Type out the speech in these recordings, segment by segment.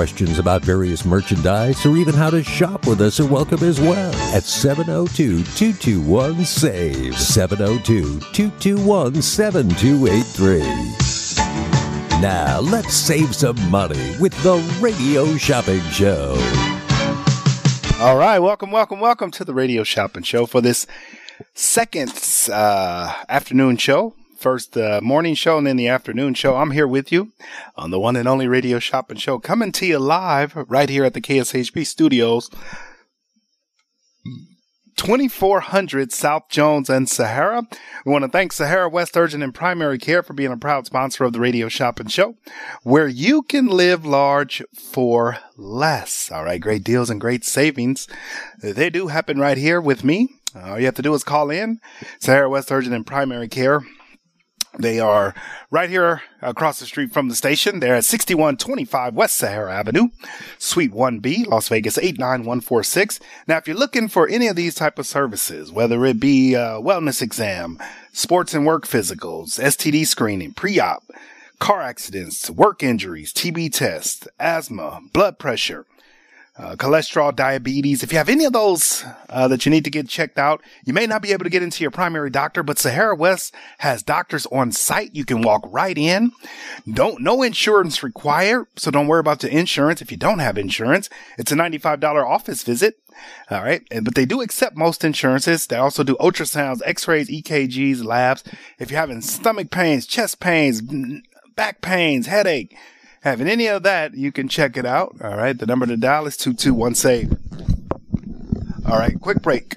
Questions about various merchandise or even how to shop with us are welcome as well at 702 221 SAVE. 702 221 7283. Now, let's save some money with the Radio Shopping Show. All right, welcome, welcome, welcome to the Radio Shopping Show for this second uh, afternoon show. First uh, morning show and then the afternoon show. I'm here with you on the one and only Radio Shopping Show, coming to you live right here at the KSHP studios 2400 South Jones and Sahara. We want to thank Sahara West Urgent and Primary Care for being a proud sponsor of the Radio Shopping Show, where you can live large for less. All right, great deals and great savings. They do happen right here with me. All you have to do is call in Sahara West Urgent and Primary Care. They are right here across the street from the station. They're at 6125 West Sahara Avenue, Suite 1B, Las Vegas 89146. Now, if you're looking for any of these type of services, whether it be a wellness exam, sports and work physicals, STD screening, pre-op, car accidents, work injuries, TB tests, asthma, blood pressure, uh, cholesterol, diabetes. If you have any of those uh, that you need to get checked out, you may not be able to get into your primary doctor, but Sahara West has doctors on site. You can walk right in. Don't no insurance required, so don't worry about the insurance. If you don't have insurance, it's a ninety-five dollar office visit. All right, but they do accept most insurances. They also do ultrasounds, X-rays, EKGs, labs. If you're having stomach pains, chest pains, back pains, headache having any of that, you can check it out. All right. The number to dial is 221 SAVE. All right. Quick break.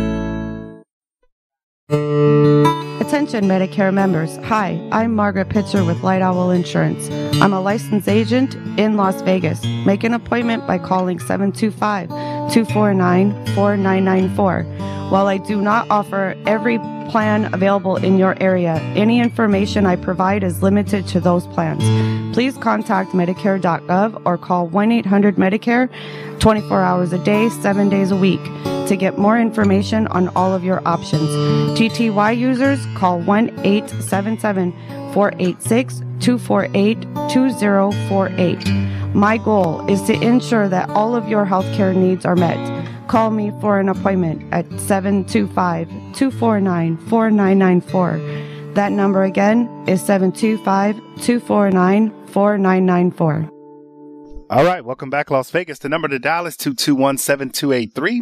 Attention Medicare members. Hi, I'm Margaret Pitcher with Light Owl Insurance. I'm a licensed agent in Las Vegas. Make an appointment by calling 725 249 4994. While I do not offer every plan available in your area, any information I provide is limited to those plans. Please contact Medicare.gov or call 1 800 Medicare 24 hours a day, 7 days a week to get more information on all of your options. TTY users call 1 877 486 248 2048. My goal is to ensure that all of your healthcare needs are met. Call me for an appointment at 725 249 4994. That number again is 725 249 4994. All right, welcome back, Las Vegas. The number to dial is 221-7283.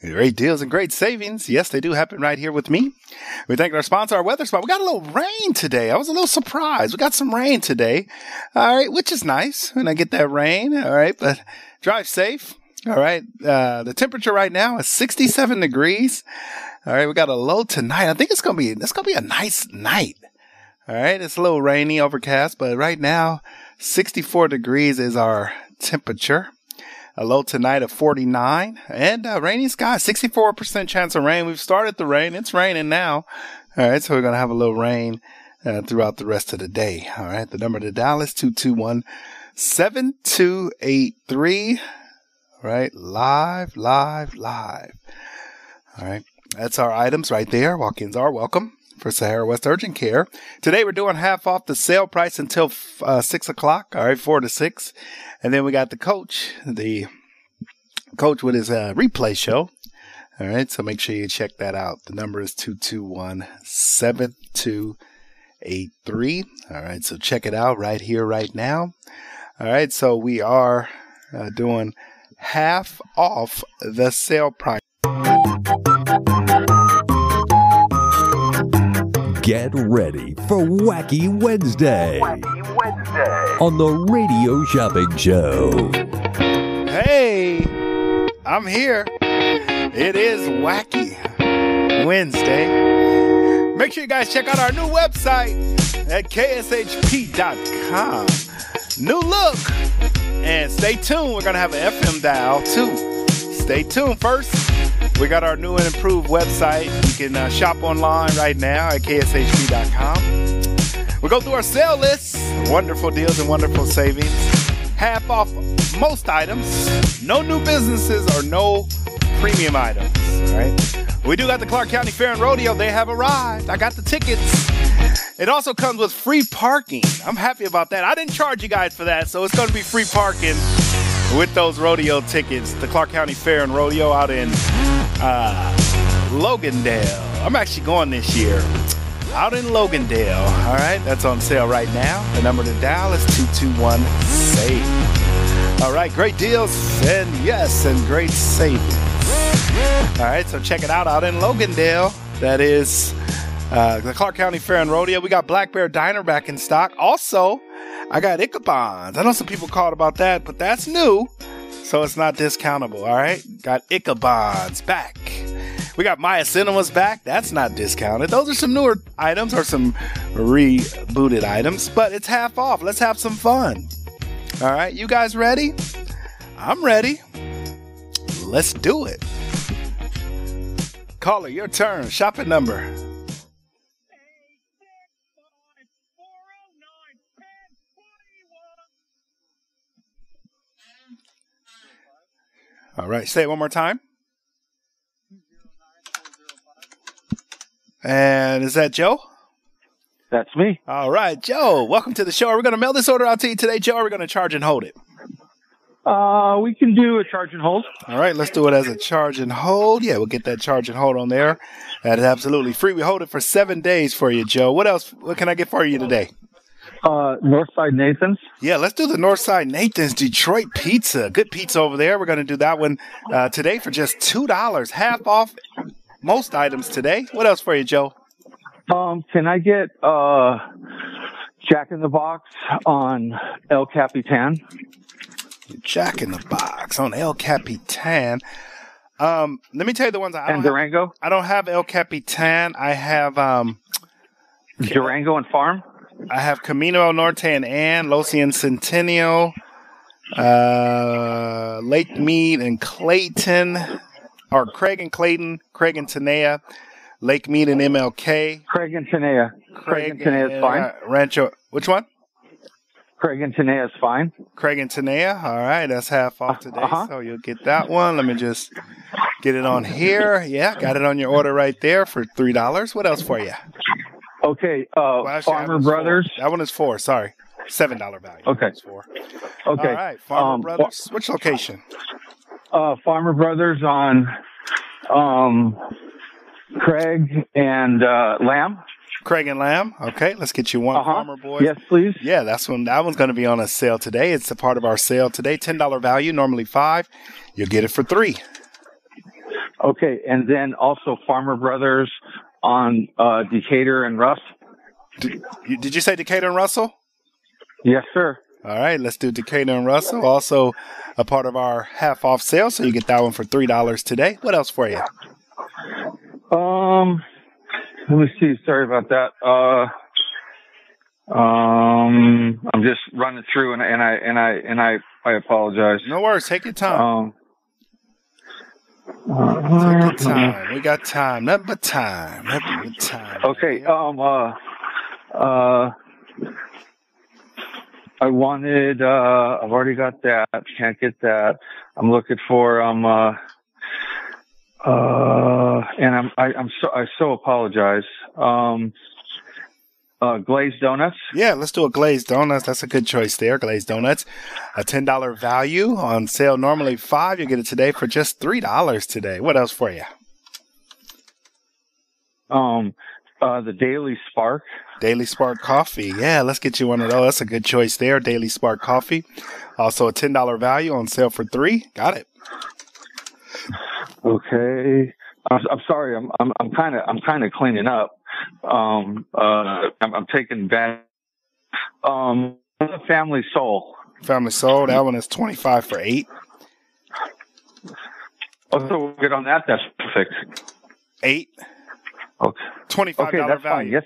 Great deals and great savings. Yes, they do happen right here with me. We thank our sponsor, our weather spot. We got a little rain today. I was a little surprised. We got some rain today. All right, which is nice when I get that rain. All right, but drive safe. All right. Uh, the temperature right now is 67 degrees. All right. We got a low tonight. I think it's going to be, it's going to be a nice night. All right. It's a little rainy, overcast, but right now, 64 degrees is our temperature. A low tonight of 49 and uh, rainy sky, 64% chance of rain. We've started the rain. It's raining now. All right. So we're going to have a little rain uh, throughout the rest of the day. All right. The number to dial is 221 7283. Right. Live, live, live. All right. That's our items right there. Walk ins are welcome for Sahara West Urgent Care. Today we're doing half off the sale price until uh, 6 o'clock. All right. 4 to 6. And then we got the coach, the coach with his uh, replay show. All right. So make sure you check that out. The number is 221 7283. All right. So check it out right here, right now. All right. So we are uh, doing half off the sale price. Get ready for Wacky Wednesday, Wacky Wednesday. on the Radio Shopping Show. Hey, I'm here. It is Wacky Wednesday. Make sure you guys check out our new website at kshp.com. New look. And stay tuned. We're going to have an FM dial too. Stay tuned. First, we got our new and improved website. You can uh, shop online right now at kshp.com. We go through our sale list. Wonderful deals and wonderful savings. Half off most items. No new businesses or no premium items. Right. We do got the Clark County Fair and Rodeo. They have arrived. I got the tickets. It also comes with free parking. I'm happy about that. I didn't charge you guys for that, so it's going to be free parking with those rodeo tickets. The Clark County Fair and Rodeo out in uh, Logandale. I'm actually going this year. Out in Logandale. All right, that's on sale right now. The number to dial is 221 SAVE. All right, great deals and yes, and great savings. All right, so check it out out in Logandale. That is uh, the Clark County Fair and Rodeo. We got Black Bear Diner back in stock. Also, I got Ichabod's. I know some people called about that, but that's new, so it's not discountable. All right, got Ichabod's back. We got Maya Cinemas back. That's not discounted. Those are some newer items or some rebooted items, but it's half off. Let's have some fun. All right, you guys ready? I'm ready. Let's do it. Caller, your turn. Shopping number. All right, say it one more time. And is that Joe? That's me. All right, Joe. Welcome to the show. Are we going to mail this order out to you today, Joe? Or are we going to charge and hold it? Uh, we can do a charge and hold. All right, let's do it as a charge and hold. Yeah, we'll get that charge and hold on there. That is absolutely free. We hold it for seven days for you, Joe. What else? What can I get for you today? Uh, Northside Nathan's. Yeah, let's do the Northside Nathan's Detroit Pizza. Good pizza over there. We're going to do that one uh, today for just two dollars, half off most items today. What else for you, Joe? Um, can I get uh, Jack in the Box on El Capitan? Jack in the Box on El Capitan. Um, let me tell you the ones I and don't have. Durango, I don't have El Capitan. I have um, Durango and Farm. I have Camino El Norte and Ann, Losian Centennial, uh, Lake Mead and Clayton, or Craig and Clayton, Craig and Tenaya, Lake Mead and MLK. Craig and Tenaya. Craig, and Tenaya is fine. uh, Rancho, which one? Craig and Tenaya is fine. Craig and Tenaya. All right, that's half off today, Uh-huh. so you'll get that one. Let me just get it on here. Yeah, got it on your order right there for three dollars. What else for you? Okay. Uh, Well, actually, Farmer Brothers. Four. That one is four. Sorry, seven dollar value. Okay. It's four. Okay. All right, Farmer Um, Brothers. Which location? Uh, Farmer Brothers on um, Craig and uh, Lamb. Craig and Lamb. Okay, let's get you one Uh-huh. Farmer Boy. Yes, please. Yeah, that's one. That one's going to be on a sale today. It's a part of our sale today. Ten dollar value, normally five. You'll get it for three. Okay, and then also Farmer Brothers on uh, Decatur and Russ. You- Did you say Decatur and Russell? Yes, sir. All right, let's do Decatur and Russell. Also, a part of our half off sale, so you get that one for three dollars today. What else for you? Um, let me see. Sorry about that. Uh, um, I'm just running through, and, and I and I and I I apologize. No worries. Take your time. Um, Take your time. We got time. Nothing but time. Nothing but time. Okay. Um. Uh. Uh. I wanted. Uh. I've already got that. Can't get that. I'm looking for. Um. Uh. Uh. And I'm. I, I'm so. I so apologize. Um. Uh, glazed donuts. Yeah, let's do a glazed donuts. That's a good choice there. Glazed donuts, a ten dollar value on sale. Normally five. You get it today for just three dollars today. What else for you? Um. Uh. The Daily Spark. Daily Spark Coffee. Yeah, let's get you one of those. That's a good choice there. Daily Spark Coffee. Also a ten dollar value on sale for three. Got it. Okay. I'm, I'm sorry. I'm. I'm. I'm kind of. I'm kind of cleaning up. Um. Uh. I'm, I'm taking back. Um. Family Soul. Family Soul. That one is twenty five for eight. Oh, so we'll get on that. That's perfect. Eight. Okay. Twenty five Okay, that's fine. Yes.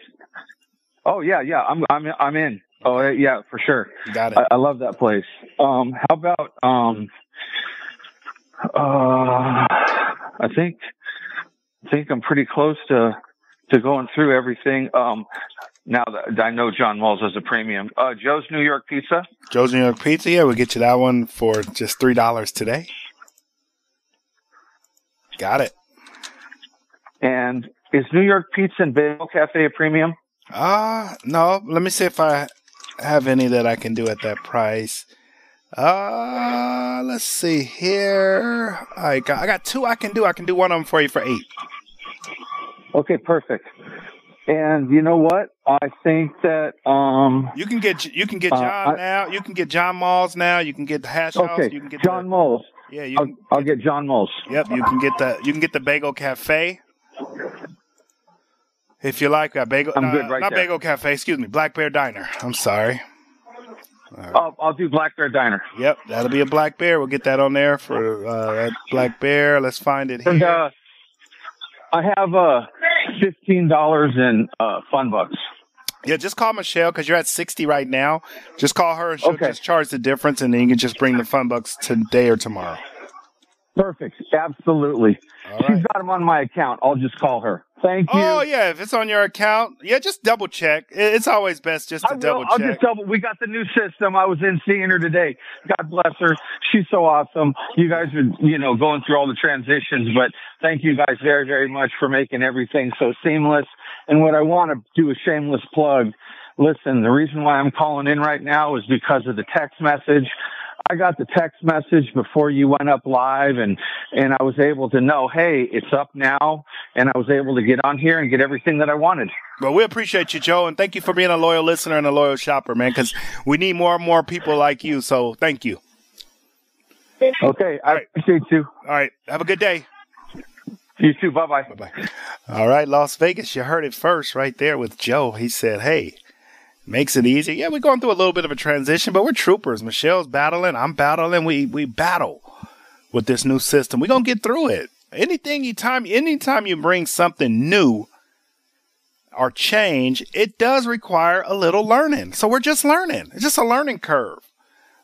Oh yeah, yeah. I'm. I'm. I'm in. Oh yeah, for sure. Got it. I, I love that place. Um. How about um. Uh. I think. I think I'm pretty close to to going through everything. Um. Now that I know John Walls is a premium. Uh. Joe's New York Pizza. Joe's New York Pizza. Yeah, we'll get you that one for just three dollars today. Got it. And is New York Pizza and Bagel Cafe a premium? Uh no. Let me see if I have any that I can do at that price. Uh let's see here. I got I got two I can do. I can do one of them for you for eight. Okay, perfect. And you know what? I think that um You can get you can get Uh, John I- now. You can get John Mull's now. You can get the hash house. okay, You can get John the, Mull's. Yeah, you I'll, can, I'll get John Mull's. Yep, you can get the you can get the Bagel Cafe. If you like that bagel, I'm uh, good right not there. Bagel Cafe. Excuse me, Black Bear Diner. I'm sorry. I'll, I'll do Black Bear Diner. Yep, that'll be a Black Bear. We'll get that on there for uh, Black Bear. Let's find it And here. uh, I have uh fifteen dollars in uh fun bucks. Yeah, just call Michelle because you're at sixty right now. Just call her and she'll Okay. just charge the difference, and then you can just bring the fun bucks today or tomorrow. Perfect. Absolutely. All She's right. got them on my account. I'll just call her. Thank you. Oh yeah, if it's on your account, yeah, just double check. It's always best just to will. double I'll check. just double. We got the new system. I was in seeing her today. God bless her. She's so awesome. You guys are, you know, going through all the transitions, but thank you guys very, very much for making everything so seamless. And what I want to do a shameless plug. Listen, the reason why I'm calling in right now is because of the text message. I got the text message before you went up live and, and I was able to know, hey, it's up now. And I was able to get on here and get everything that I wanted. Well, we appreciate you, Joe, and thank you for being a loyal listener and a loyal shopper, man. Because we need more and more people like you. So thank you. Okay. I right. appreciate you. All right, have a good day. You too. Bye Bye bye. Bye. All right, Las Vegas, you heard it first right there with Joe. He said, "Hey, makes it easy." Yeah, we're going through a little bit of a transition, but we're troopers. Michelle's battling, I'm battling. We we battle with this new system. We're gonna get through it. Anything you time, anytime you bring something new or change, it does require a little learning. So we're just learning. It's just a learning curve.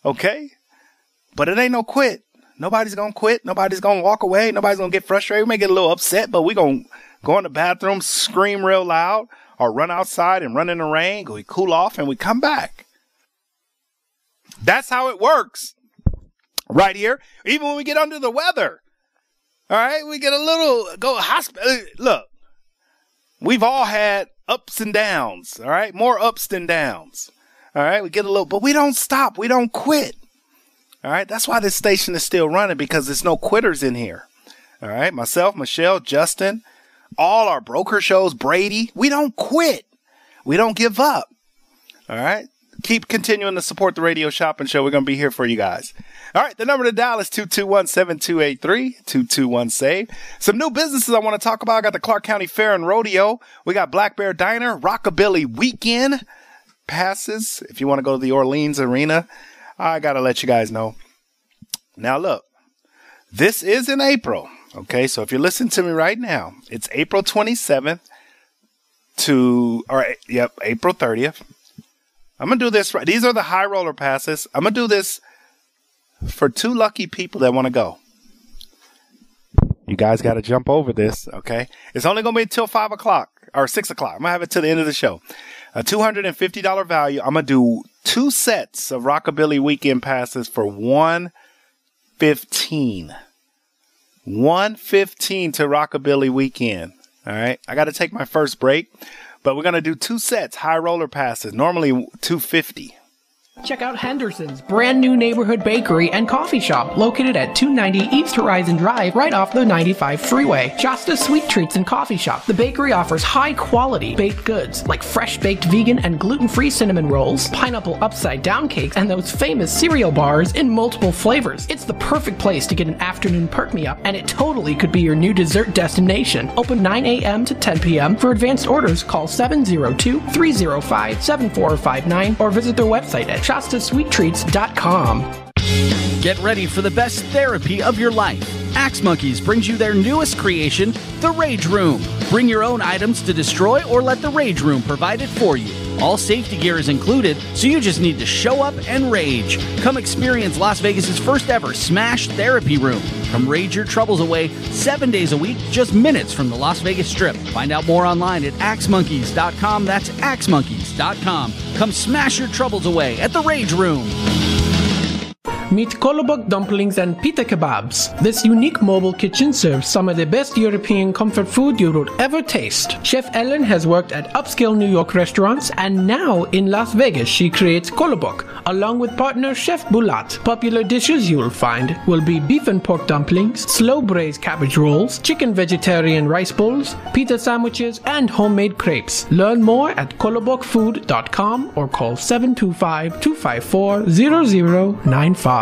Okay, but it ain't no quit. Nobody's gonna quit. Nobody's gonna walk away. Nobody's gonna get frustrated. We may get a little upset, but we're gonna go in the bathroom, scream real loud, or run outside and run in the rain. We cool off and we come back. That's how it works. Right here, even when we get under the weather. All right, we get a little go hospital. Uh, look, we've all had ups and downs. All right, more ups than downs. All right, we get a little, but we don't stop. We don't quit. All right, that's why this station is still running because there's no quitters in here. All right, myself, Michelle, Justin, all our broker shows, Brady, we don't quit. We don't give up. All right, keep continuing to support the radio shopping show. We're going to be here for you guys. All right, the number to dial is 221 7283 221 SAVE. Some new businesses I want to talk about. I got the Clark County Fair and Rodeo. We got Black Bear Diner, Rockabilly Weekend. passes, if you want to go to the Orleans Arena, I got to let you guys know. Now, look, this is in April. Okay, so if you're listening to me right now, it's April 27th to, or yep, April 30th. I'm gonna do this. Right. These are the high roller passes. I'm gonna do this for two lucky people that want to go. You guys got to jump over this, okay? It's only gonna be until five o'clock or six o'clock. I'm gonna have it to the end of the show. A two hundred and fifty dollar value. I'm gonna do two sets of Rockabilly weekend passes for one fifteen. 115 to Rockabilly Weekend. All right. I got to take my first break, but we're going to do two sets, high roller passes, normally 250. Check out Henderson's brand new neighborhood bakery and coffee shop located at 290 East Horizon Drive, right off the 95 freeway. Shasta Sweet Treats and Coffee Shop. The bakery offers high quality baked goods like fresh baked vegan and gluten free cinnamon rolls, pineapple upside down cakes, and those famous cereal bars in multiple flavors. It's the perfect place to get an afternoon perk me up, and it totally could be your new dessert destination. Open 9 a.m. to 10 p.m. For advanced orders, call 702 305 7459 or visit their website at shastasweettreats.com. Get ready for the best therapy of your life. Axe Monkeys brings you their newest creation, the Rage Room. Bring your own items to destroy or let the Rage Room provide it for you. All safety gear is included, so you just need to show up and rage. Come experience Las Vegas's first ever Smash Therapy Room. Come rage your troubles away seven days a week, just minutes from the Las Vegas Strip. Find out more online at axemonkeys.com. That's axemonkeys.com. Come smash your troubles away at the Rage Room. Meet Kolobok dumplings and pita kebabs. This unique mobile kitchen serves some of the best European comfort food you would ever taste. Chef Ellen has worked at upscale New York restaurants and now in Las Vegas she creates Kolobok along with partner Chef Bulat. Popular dishes you'll find will be beef and pork dumplings, slow braised cabbage rolls, chicken vegetarian rice bowls, pita sandwiches, and homemade crepes. Learn more at kolobokfood.com or call 725 254 0095.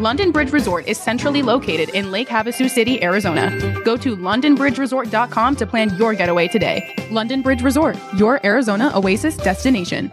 London Bridge Resort is centrally located in Lake Havasu City, Arizona. Go to londonbridgeresort.com to plan your getaway today. London Bridge Resort, your Arizona oasis destination.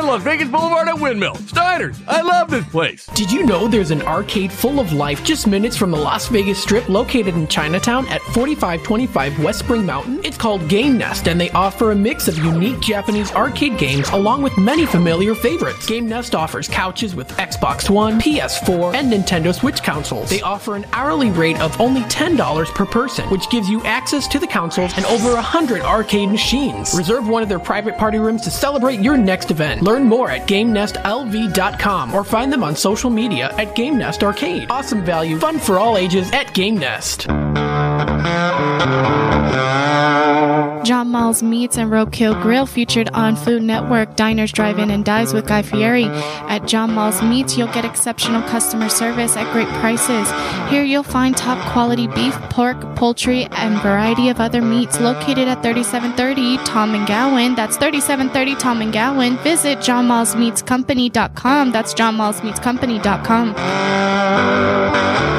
Las Vegas Boulevard at Windmill. Steiner's, I love this place. Did you know there's an arcade full of life just minutes from the Las Vegas Strip located in Chinatown at 4525 West Spring Mountain? It's called Game Nest and they offer a mix of unique Japanese arcade games along with many familiar favorites. Game Nest offers couches with Xbox One, PS4, and Nintendo Switch consoles. They offer an hourly rate of only $10 per person, which gives you access to the consoles and over 100 arcade machines. Reserve one of their private party rooms to celebrate your next event. Learn more at GameNestLV.com or find them on social media at Game Nest Arcade. Awesome value, fun for all ages at Game Nest. John Mull's Meats and Roadkill Grill featured on Food Network, Diners, Drive-In, and Dives with Guy Fieri. At John Mull's Meats, you'll get exceptional customer service at great prices. Here you'll find top quality beef, pork, poultry, and variety of other meats located at 3730 Tom and Gowan. That's 3730 Tom and Gowan. Visit johnmilesmeatscompany.com. That's johnmilesmeatscompany.com.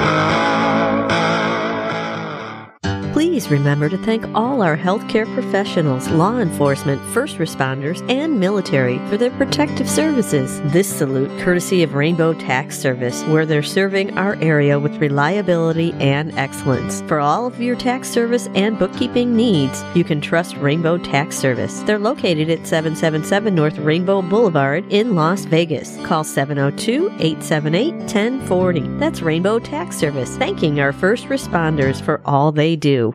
Please remember to thank all our healthcare professionals, law enforcement, first responders, and military for their protective services. This salute courtesy of Rainbow Tax Service, where they're serving our area with reliability and excellence. For all of your tax service and bookkeeping needs, you can trust Rainbow Tax Service. They're located at 777 North Rainbow Boulevard in Las Vegas. Call 702 878 1040. That's Rainbow Tax Service, thanking our first responders for all they do.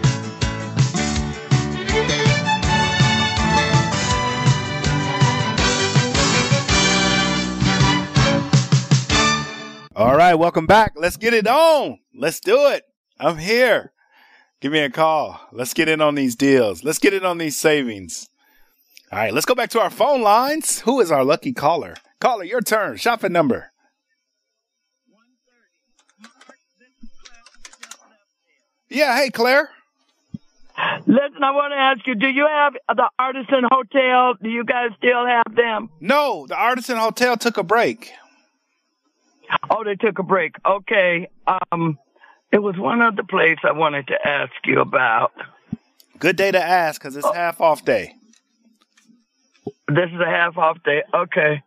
Right, welcome back. Let's get it on. Let's do it. I'm here. Give me a call. Let's get in on these deals. Let's get in on these savings. All right, let's go back to our phone lines. Who is our lucky caller? Caller, your turn. Shopping number. Yeah, hey, Claire. Listen, I want to ask you, do you have the Artisan Hotel? Do you guys still have them? No, the Artisan Hotel took a break. Oh, they took a break. Okay. Um, it was one other place I wanted to ask you about. Good day to ask because it's half off day. This is a half off day. Okay.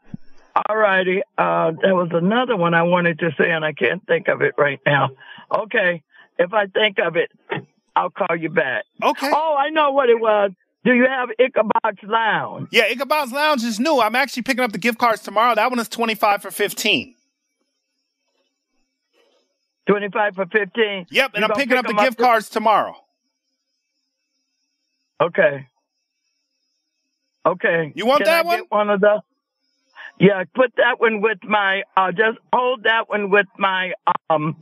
All righty. Uh, there was another one I wanted to say, and I can't think of it right now. Okay. If I think of it, I'll call you back. Okay. Oh, I know what it was. Do you have Ichabod's Lounge? Yeah, Ichabod's Lounge is new. I'm actually picking up the gift cards tomorrow. That one is 25 for 15. 25 for 15? Yep, and You I'm picking pick up the gift to- cards tomorrow. Okay. Okay. You want Can that I one? Get one of the. Yeah, put that one with my. Uh, just hold that one with my um,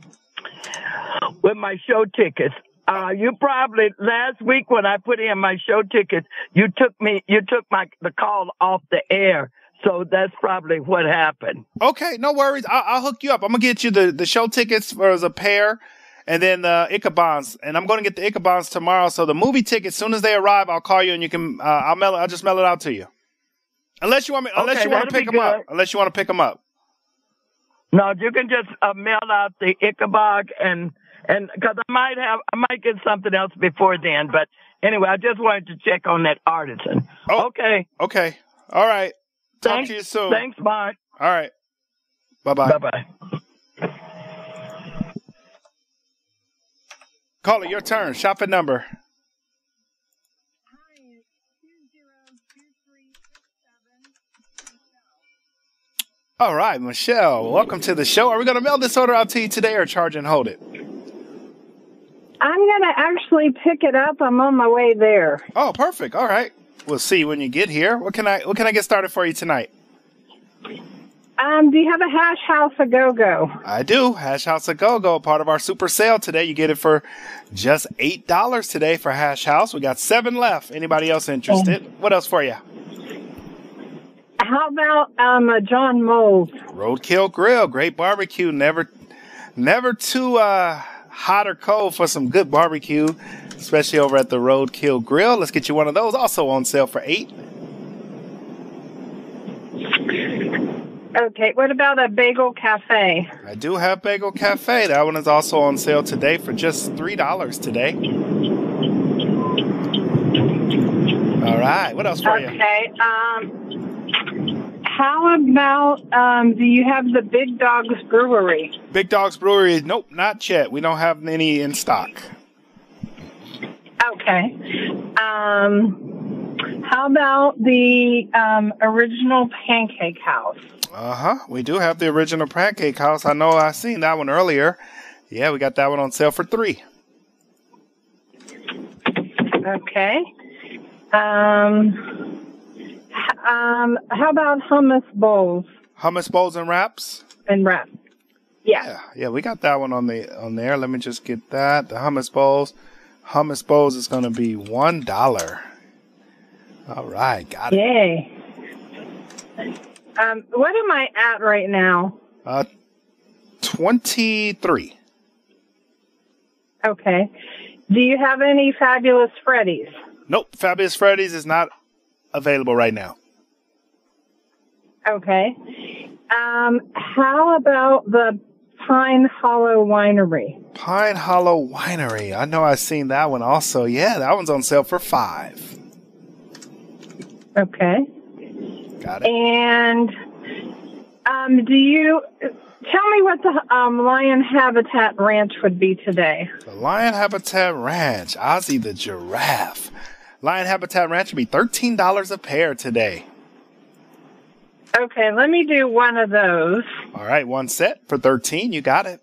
with my show tickets. Uh, you probably last week when I put in my show tickets, you took me, you took my the call off the air. So that's probably what happened. Okay, no worries. I'll, I'll hook you up. I'm gonna get you the, the show tickets for as a pair, and then the Ichabod's. And I'm gonna get the Ichabod's tomorrow. So the movie tickets, as soon as they arrive, I'll call you and you can. Uh, I'll mail. it- I'll just mail it out to you. Unless you want me. Unless Okay, you want to pick them up. Unless you want to pick them up. No, you can just uh, mail out the Ichabod and and because I might have I might get something else before then. But anyway, I just wanted to check on that artisan. okay. Okay. All right. Talk Thanks, to you soon. Thanks, Mark. All right. Bye bye. Bye bye. Caller, your turn. Shop Shopping number. All right, Michelle, welcome to the show. Are we going to mail this order out to you today or charge and hold it? I'm going to actually pick it up. I'm on my way there. Oh, perfect. All right. We'll see when you get here. What can I what can I get started for you tonight? Um, do you have a hash house a go go? I do. Hash House a Go Go, part of our super sale today. You get it for just eight dollars today for Hash House. We got seven left. Anybody else interested? What else for you? How about um, a John Mull's? Roadkill Grill, great barbecue. Never, never too uh, hot or cold for some good barbecue, especially over at the Roadkill Grill. Let's get you one of those. Also on sale for eight. Okay, what about a bagel cafe? I do have Bagel Cafe. That one is also on sale today for just three dollars today. All right. What else for you? Okay. Um, how about um, do you have the Big Dogs Brewery? Big Dogs Brewery. Nope, not yet. We don't have any in stock. Okay. Um, how about the um, original Pancake House? Uh huh. We do have the original Pancake House. I know I seen that one earlier. Yeah, we got that one on sale for three. Okay. Um, um, how about hummus bowls Hummus bowls and wraps. and wraps. Yeah. Yeah, yeah, we got that one on the on there. Let me just get that. The hummus bowls. Hummus bowls is going to be one dollar. All right, got it. Yay. Um, what am I at right now? Uh, twenty three. Okay. Do you have any fabulous Freddy's? Nope, Fabulous Freddy's is not available right now. Okay. Um, how about the Pine Hollow Winery? Pine Hollow Winery. I know I've seen that one also. Yeah, that one's on sale for five. Okay. Got it. And um, do you tell me what the um, Lion Habitat Ranch would be today? The Lion Habitat Ranch, Ozzy the giraffe. Lion Habitat Ranch would be thirteen dollars a pair today. Okay, let me do one of those. All right, one set for thirteen. You got it.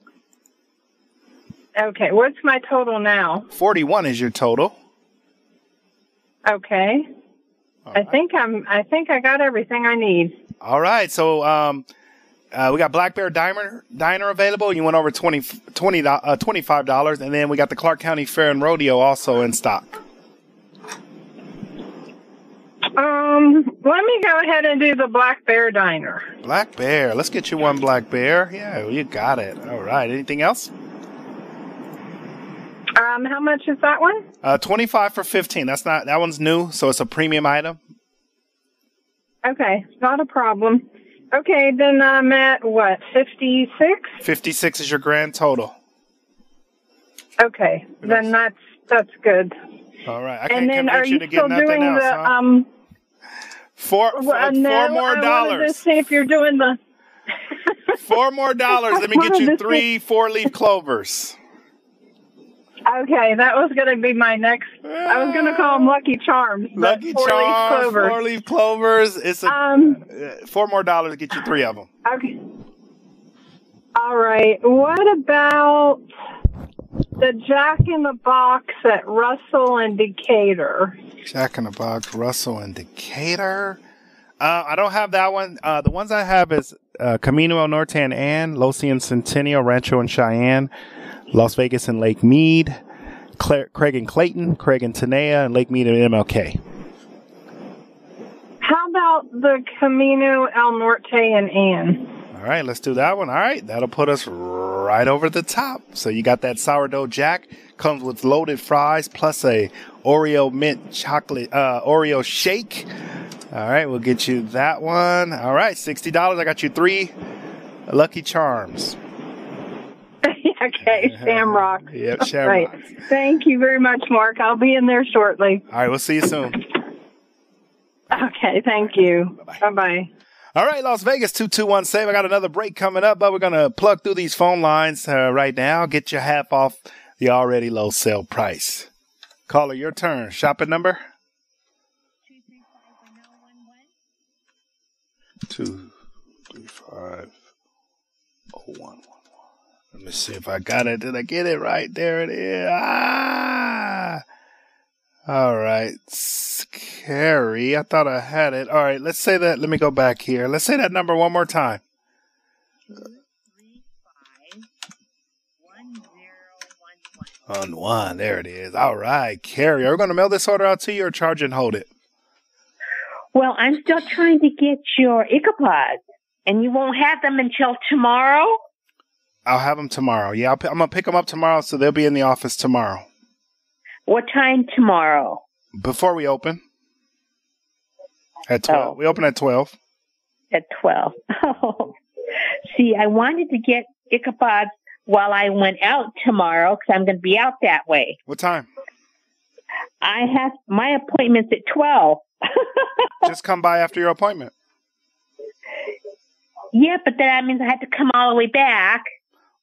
Okay, what's my total now? Forty-one is your total. Okay. I think I'm. I think I got everything I need. All right, so um, uh, we got Black Bear Diner Diner available. You went over 20, 20 uh, twenty-five dollars, and then we got the Clark County Fair and Rodeo also in stock. Um, let me go ahead and do the Black Bear Diner. Black Bear, let's get you one Black Bear. Yeah, you got it. All right, anything else? Um, how much is that one? Uh, twenty-five for fifteen. That's not that one's new, so it's a premium item. Okay, not a problem. Okay, then I'm at what fifty-six. Fifty-six is your grand total. Okay, then that's that's good. All right, I can't and then convince are you to get nothing doing else, the huh? um? Four, well, four, four more I dollars. see if you're doing the. Four more dollars. Let me get you three four-leaf clovers. Okay, that was going to be my next. I was going to call them Lucky Charms. Lucky four-leaf Charms, clovers. four-leaf clovers. It's a Um, uh, four more dollars to get you three of them. Okay. All right. What about the Jack in the Box at Russell and Decatur? Jack in the Box, Russell, and Decatur. Uh, I don't have that one. Uh, the ones I have is uh, Camino El Norte and Ann, Losee and Centennial, Rancho and Cheyenne, Las Vegas and Lake Mead, Cla- Craig and Clayton, Craig and Tenaya, and Lake Mead and MLK. How about the Camino El Norte and Ann? All right, let's do that one. All right, that'll put us right over the top. So you got that sourdough jack comes with loaded fries plus a Oreo mint chocolate uh, Oreo shake. All right, we'll get you that one. All right, sixty dollars. I got you three Lucky Charms. okay, Shamrock. Yep, Shamrock. right. Thank you very much, Mark. I'll be in there shortly. All right, we'll see you soon. Okay, thank you. Bye bye. All right, Las Vegas 2217. I got another break coming up, but we're going to plug through these phone lines uh, right now. Get your half off the already low sale price. Caller, your turn. Shopping number? Two, three, five, oh, one, one, one. Let me see if I got it. Did I get it right? There it is. Ah! All right. Scary. I thought I had it. All right. Let's say that. Let me go back here. Let's say that number one more time. On one. There it is. All right. Carrie, are we going to mail this order out to you or charge and hold it? Well, I'm still trying to get your Ichabod's, and you won't have them until tomorrow. I'll have them tomorrow. Yeah, I'm going to pick them up tomorrow, so they'll be in the office tomorrow What time tomorrow? before we open. At 12. We open at 12. At 12. Oh. See, I wanted to get Ichabod's while I went out tomorrow because I'm going to be out that way. What time? I have my appointment's at 12. Just come by after your appointment. Yeah, but then that means I have to come all the way back.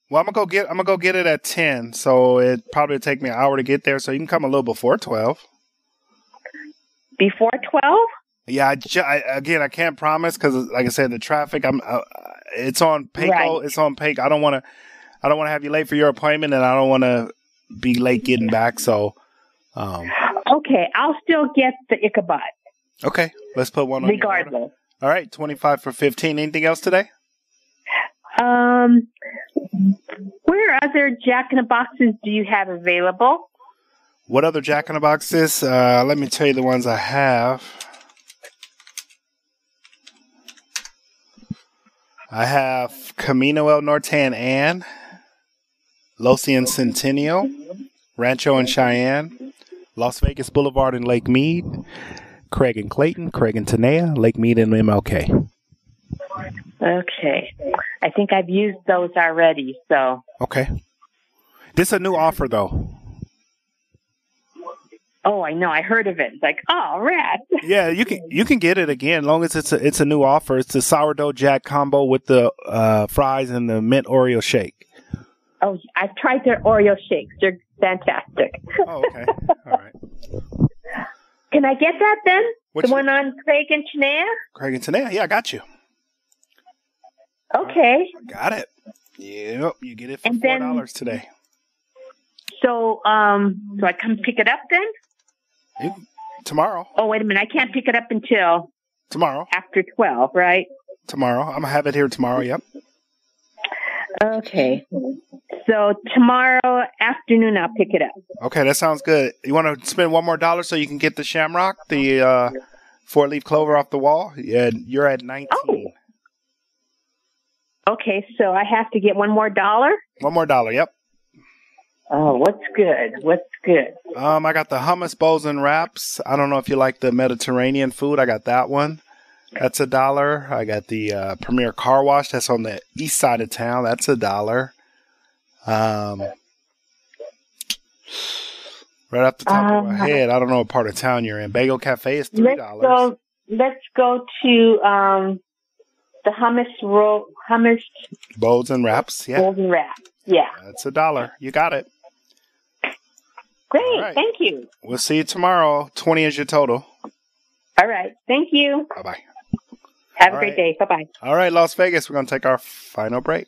Well, I'm gonna go get. I'm gonna go get it at ten. So it probably take me an hour to get there. So you can come a little before twelve. Before twelve? Yeah. I, ju- I again, I can't promise because, like I said, the traffic. I'm. Uh, it's on Pecos. Right. It's on Pecos. I don't want to. I don't want to have you late for your appointment, and I don't want to be late getting back. So, um, Okay, I'll still get the Ichabod, okay. Let's put one on. regardless. All right, twenty five for fifteen. Anything else today? Um, where other Jack in the Boxes do you have available? What other Jack in the Boxes? Uh, let me tell you the ones I have. I have Camino El Norte and Ann, Losee and Centennial, Rancho and Cheyenne, Las Vegas Boulevard and Lake Mead, Craig and Clayton, Craig and Tenaya, Lake Mead and MLK. Okay. I think I've used those already, so. Okay. This is a new offer though. Oh, I know. I heard of it. It's like, oh, rat. Yeah, you can you can get it again, long as it's a it's a new offer. It's the sourdough jack combo with the uh, fries and the mint Oreo shake. Oh, I've tried their Oreo shakes. They're fantastic. Oh, okay. All right. Can I get that then? What's the one on Craig and Chanea? Craig and Tenaya, yeah, I got you. Okay. Got it. Yep, you get it for And four then- dollars today. So, um, so I come pick it up then? Tomorrow. Oh, wait a minute. I can't pick it up until Tomorrow. after 12, right? Tomorrow. I'm gonna have it here tomorrow. Yep. Okay. So tomorrow afternoon I'll pick it up. Okay, that sounds good. You want to spend one more dollar so you can get the shamrock, the uh, four leaf clover off the wall? Yeah, you're at nineteen. Oh. Okay, so I have to get one more dollar? One more dollar. Yep. Oh, what's good? What's good? Um, I got the hummus bowls and wraps. I don't know if you like the Mediterranean food. I got that one. That's a dollar. I got the uh, Premier Car Wash. That's on the east side of town. That's a dollar. Um, right off the top of my Um, head, I don't know what part of town you're in. Bagel Cafe is three Let's dollars. go let's go to um the hummus roll hummus Bowls and wraps. Yeah, golden wrap. Yeah. that's a dollar. You got it. Great. Thank you. We'll see you tomorrow. Twenty is your total. All right. Thank you. Bye bye. Have a great right. day. Bye bye. All right, Las Vegas. We're gonna take our final break.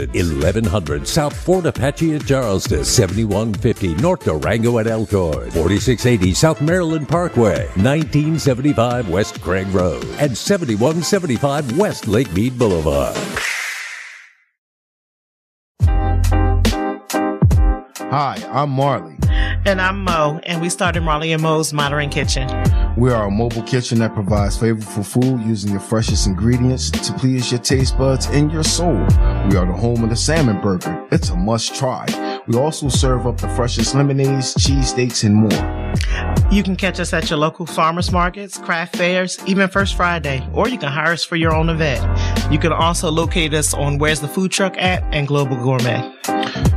1100 South Fort Apache at Charleston, 7150 North Durango at Elkhorn, 4680 South Maryland Parkway, 1975 West Craig Road, and 7175 West Lake Mead Boulevard. Hi, I'm Marley. And I'm Mo, and we started Marley and Mo's Modern Kitchen. We are a mobile kitchen that provides flavorful food using the freshest ingredients to please your taste buds and your soul. We are the home of the salmon burger. It's a must try. We also serve up the freshest lemonades, cheesesteaks, and more. You can catch us at your local farmers markets, craft fairs, even First Friday, or you can hire us for your own event. You can also locate us on Where's the Food Truck at and Global Gourmet.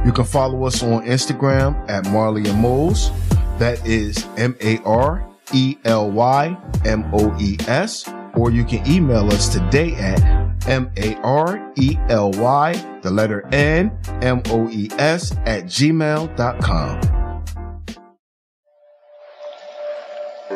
You can follow us on Instagram at Marley and Moles. That is M A R E L Y M O E S. Or you can email us today at M A R E L Y, the letter N, M O E S at gmail.com.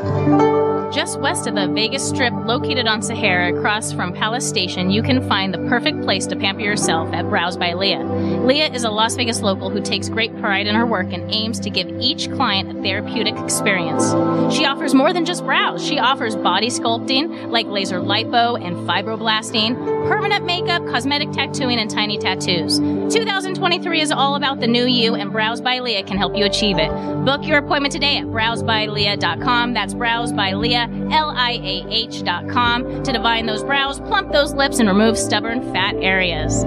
Thank you. Just west of the Vegas Strip, located on Sahara across from Palace Station, you can find the perfect place to pamper yourself at Brows by Leah. Leah is a Las Vegas local who takes great pride in her work and aims to give each client a therapeutic experience. She offers more than just brows. She offers body sculpting, like laser lipo and fibroblasting, permanent makeup, cosmetic tattooing, and tiny tattoos. 2023 is all about the new you, and Brows by Leah can help you achieve it. Book your appointment today at browsbyleah.com. That's Brows by Leah, L I A H.com, to divine those brows, plump those lips, and remove stubborn fat areas.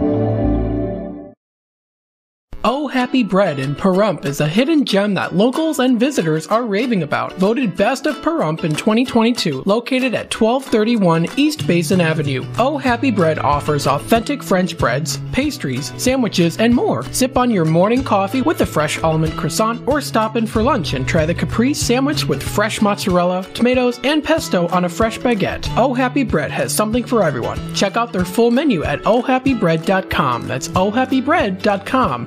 Oh Happy Bread in Pahrump is a hidden gem that locals and visitors are raving about. Voted Best of Pahrump in 2022, located at 1231 East Basin Avenue. Oh Happy Bread offers authentic French breads, pastries, sandwiches, and more. Sip on your morning coffee with a fresh almond croissant or stop in for lunch and try the caprese sandwich with fresh mozzarella, tomatoes, and pesto on a fresh baguette. Oh Happy Bread has something for everyone. Check out their full menu at ohhappybread.com. That's ohhappybread.com.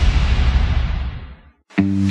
Mm-hmm.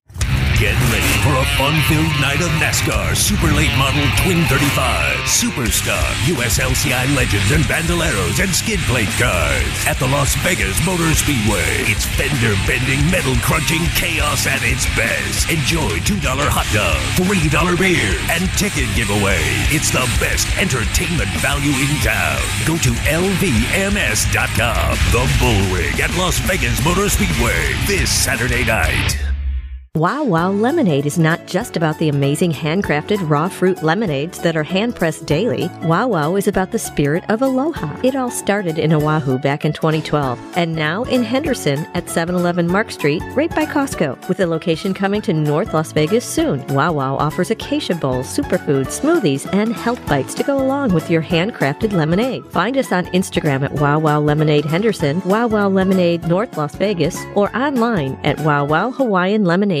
For a fun-filled night of NASCAR Super Late Model Twin 35, Superstar, USLCI Legends and Bandoleros and skid plate cars at the Las Vegas Motor Speedway. It's fender-bending, metal-crunching chaos at its best. Enjoy $2 hot dog, $3 beer, and ticket giveaway. It's the best entertainment value in town. Go to lvms.com. The Bull Ring at Las Vegas Motor Speedway this Saturday night. Wow Wow Lemonade is not just about the amazing handcrafted raw fruit lemonades that are hand pressed daily. Wow Wow is about the spirit of aloha. It all started in Oahu back in 2012 and now in Henderson at 711 Mark Street, right by Costco, with a location coming to North Las Vegas soon. Wow Wow offers acacia bowls, superfoods, smoothies, and health bites to go along with your handcrafted lemonade. Find us on Instagram at Wow Wow Lemonade Henderson, Wow Wow Lemonade North Las Vegas, or online at Wow Wow Hawaiian Lemonade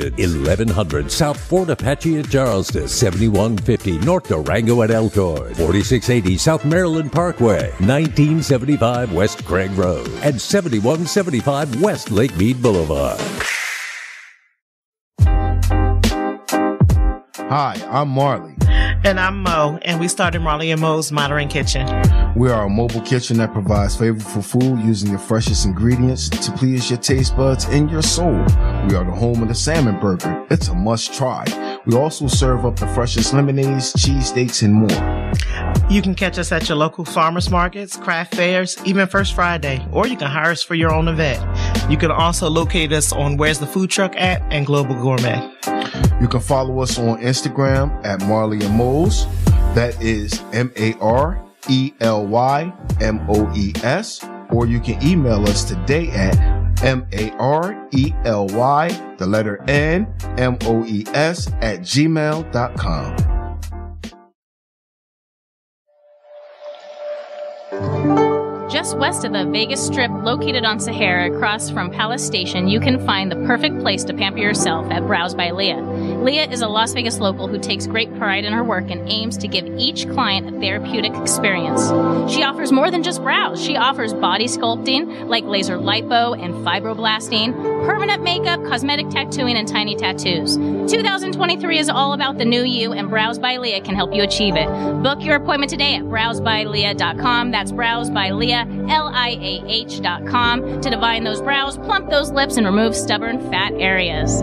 location 1100 South Fort Apache at Charleston, 7150 North Durango at Elkhorn, 4680 South Maryland Parkway, 1975 West Craig Road, and 7175 West Lake Mead Boulevard. Hi, I'm Marley. And I'm Mo, and we started Marley and Mo's Modern Kitchen. We are a mobile kitchen that provides flavorful food using the freshest ingredients to please your taste buds and your soul. We are the home of the salmon burger. It's a must try. We also serve up the freshest lemonades, cheesesteaks, and more. You can catch us at your local farmers markets, craft fairs, even First Friday, or you can hire us for your own event. You can also locate us on Where's the Food Truck at and Global Gourmet. You can follow us on Instagram at Marley and Moles. That is M A R E L Y M O E S. Or you can email us today at M A R E L Y, the letter N, M O E S at gmail.com. Just west of the Vegas Strip, located on Sahara across from Palace Station, you can find the perfect place to pamper yourself at Brows by Leah. Leah is a Las Vegas local who takes great pride in her work and aims to give each client a therapeutic experience. She offers more than just brows. She offers body sculpting, like laser lipo and fibroblasting, permanent makeup, cosmetic tattooing, and tiny tattoos. 2023 is all about the new you, and Brows by Leah can help you achieve it. Book your appointment today at browsbyleah.com. That's Brows by Leah, L-I-A-H.com, to divine those brows, plump those lips, and remove stubborn fat areas.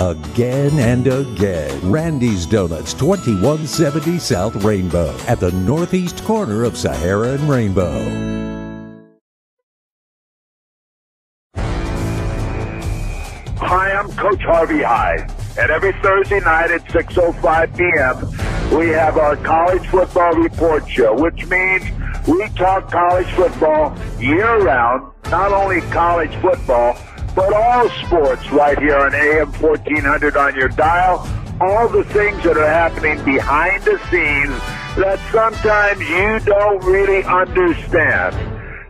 again and again. Randy's Donuts, 2170 South Rainbow, at the northeast corner of Sahara and Rainbow. Hi, I'm Coach Harvey High, and every Thursday night at 6:05 p.m. we have our college football report show, which means we talk college football year round, not only college football, but all sports right here on AM 1400 on your dial. All the things that are happening behind the scenes that sometimes you don't really understand.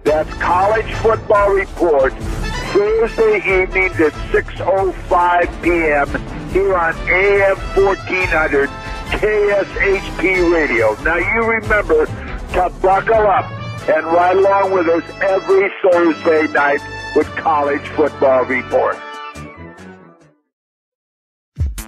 That's College Football Report, Thursday evenings at 6.05 p.m. here on AM 1400 KSHP Radio. Now you remember to buckle up and ride along with us every Thursday night with College Football Report.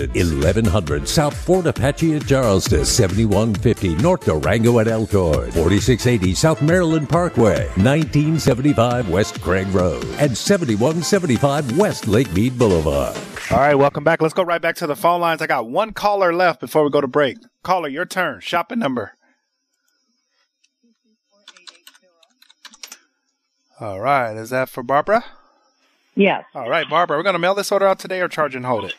1100 South Fort Apache at Charleston, 7150 North Durango at Elkhorn, 4680 South Maryland Parkway, 1975 West Craig Road, and 7175 West Lake Mead Boulevard. All right, welcome back. Let's go right back to the phone lines. I got one caller left before we go to break. Caller, your turn. Shopping number. All right, is that for Barbara? Yes. All right, Barbara, we're going to mail this order out today or charge and hold it?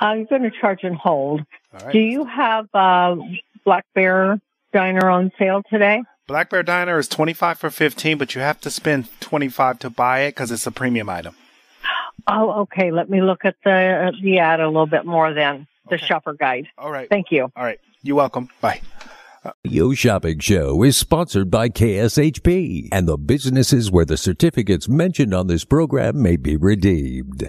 I'm going to charge and hold. All right. Do you have uh, Black Bear Diner on sale today? Black Bear Diner is 25 for 15, but you have to spend 25 to buy it because it's a premium item. Oh, okay. Let me look at the the ad a little bit more then. The shopper guide. All right. Thank you. All right. You're welcome. Bye. Yo Shopping Show is sponsored by KSHP and the businesses where the certificates mentioned on this program may be redeemed.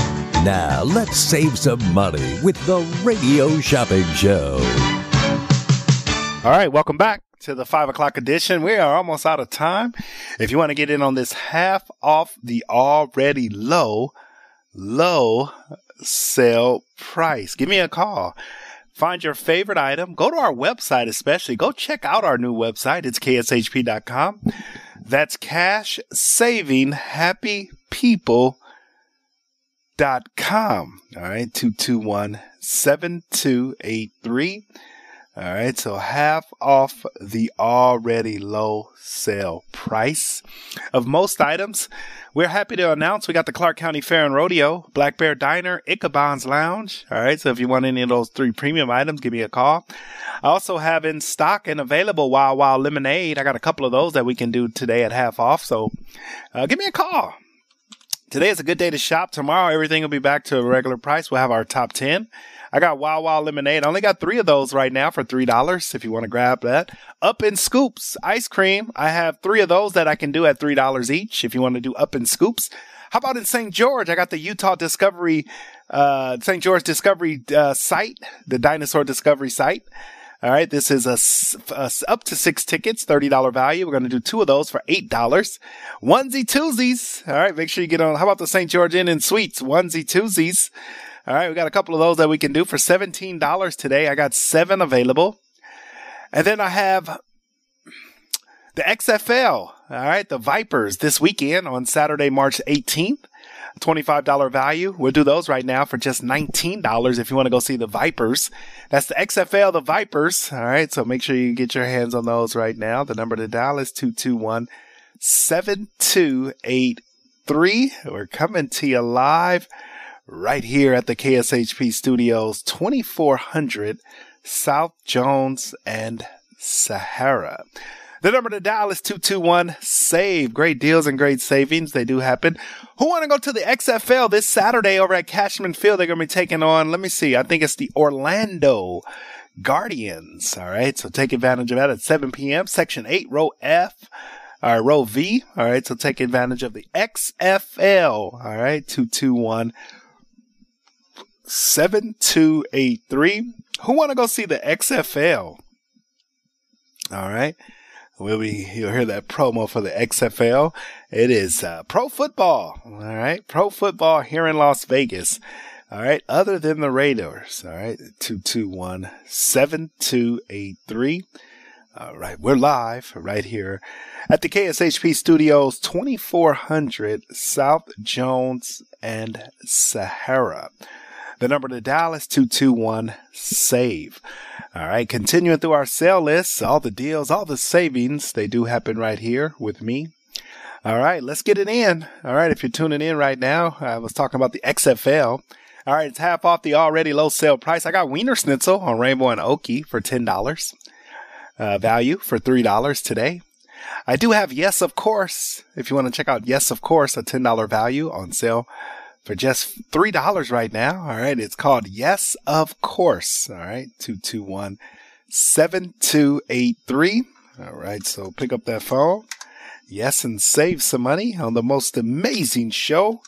SAVE. 702 221 7283. Now, let's save some money with the Radio Shopping Show. All right, welcome back to the five o'clock edition. We are almost out of time. If you want to get in on this half off the already low, low sale price, give me a call. Find your favorite item. Go to our website, especially. Go check out our new website. It's kshp.com. That's cash saving happy people. All right, 221 7283. All right, so half off the already low sale price of most items. We're happy to announce we got the Clark County Fair and Rodeo, Black Bear Diner, Ichabod's Lounge. All right, so if you want any of those three premium items, give me a call. I also have in stock and available Wild Wild Lemonade. I got a couple of those that we can do today at half off, so uh, give me a call. Today is a good day to shop. Tomorrow, everything will be back to a regular price. We'll have our top 10. I got Wild Wild Lemonade. I only got three of those right now for $3 if you want to grab that. Up in Scoops Ice Cream. I have three of those that I can do at $3 each if you want to do Up in Scoops. How about in St. George? I got the Utah Discovery, uh, St. George Discovery uh, site, the dinosaur discovery site. All right, this is a, a, up to six tickets, thirty dollar value. We're going to do two of those for eight dollars. Onesie twosies. All right, make sure you get on. How about the St. George Inn and Suites onesie twosies? All right, we got a couple of those that we can do for seventeen dollars today. I got seven available, and then I have the XFL. All right, the Vipers this weekend on Saturday, March eighteenth. $25 value. We'll do those right now for just $19 if you want to go see the Vipers. That's the XFL, the Vipers. All right. So make sure you get your hands on those right now. The number to dial is 221 7283. We're coming to you live right here at the KSHP studios, 2400 South Jones and Sahara. The number to dial is 221 SAVE. Great deals and great savings. They do happen. Who want to go to the XFL this Saturday over at Cashman Field? They're going to be taking on, let me see, I think it's the Orlando Guardians. All right. So take advantage of that at 7 p.m. Section 8, row F. All right, row V. All right. So take advantage of the XFL. All right. 221 7283. Who want to go see the XFL? All right. We'll be, you'll hear that promo for the XFL. It is uh, pro football. All right. Pro football here in Las Vegas. All right. Other than the Raiders. All right. 221 7283. All right. We're live right here at the KSHP studios, 2400 South Jones and Sahara. The number to dial is 221 SAVE. All right, continuing through our sale lists, all the deals, all the savings, they do happen right here with me. All right, let's get it in. All right, if you're tuning in right now, I was talking about the XFL. All right, it's half off the already low sale price. I got Wienerschnitzel on Rainbow and Oakey for $10. Uh, value for $3 today. I do have Yes, of course. If you want to check out Yes, of course, a $10 value on sale for just $3 right now. All right. It's called Yes, of course. All right. 221 7283. All right. So pick up that phone. Yes, and save some money on the most amazing show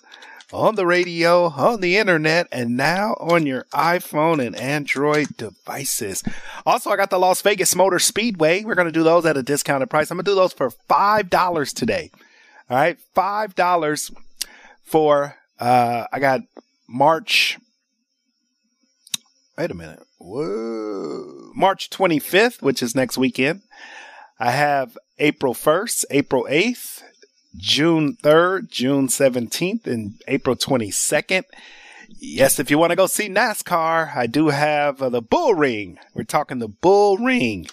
on the radio, on the internet, and now on your iPhone and Android devices. Also, I got the Las Vegas Motor Speedway. We're going to do those at a discounted price. I'm going to do those for $5 today. All right. $5 for uh I got March wait a minute. Whoa. March 25th, which is next weekend. I have April 1st, April 8th, June 3rd, June 17th, and April 22nd. Yes, if you want to go see NASCAR, I do have uh, the Bull Ring. We're talking the Bull Ring.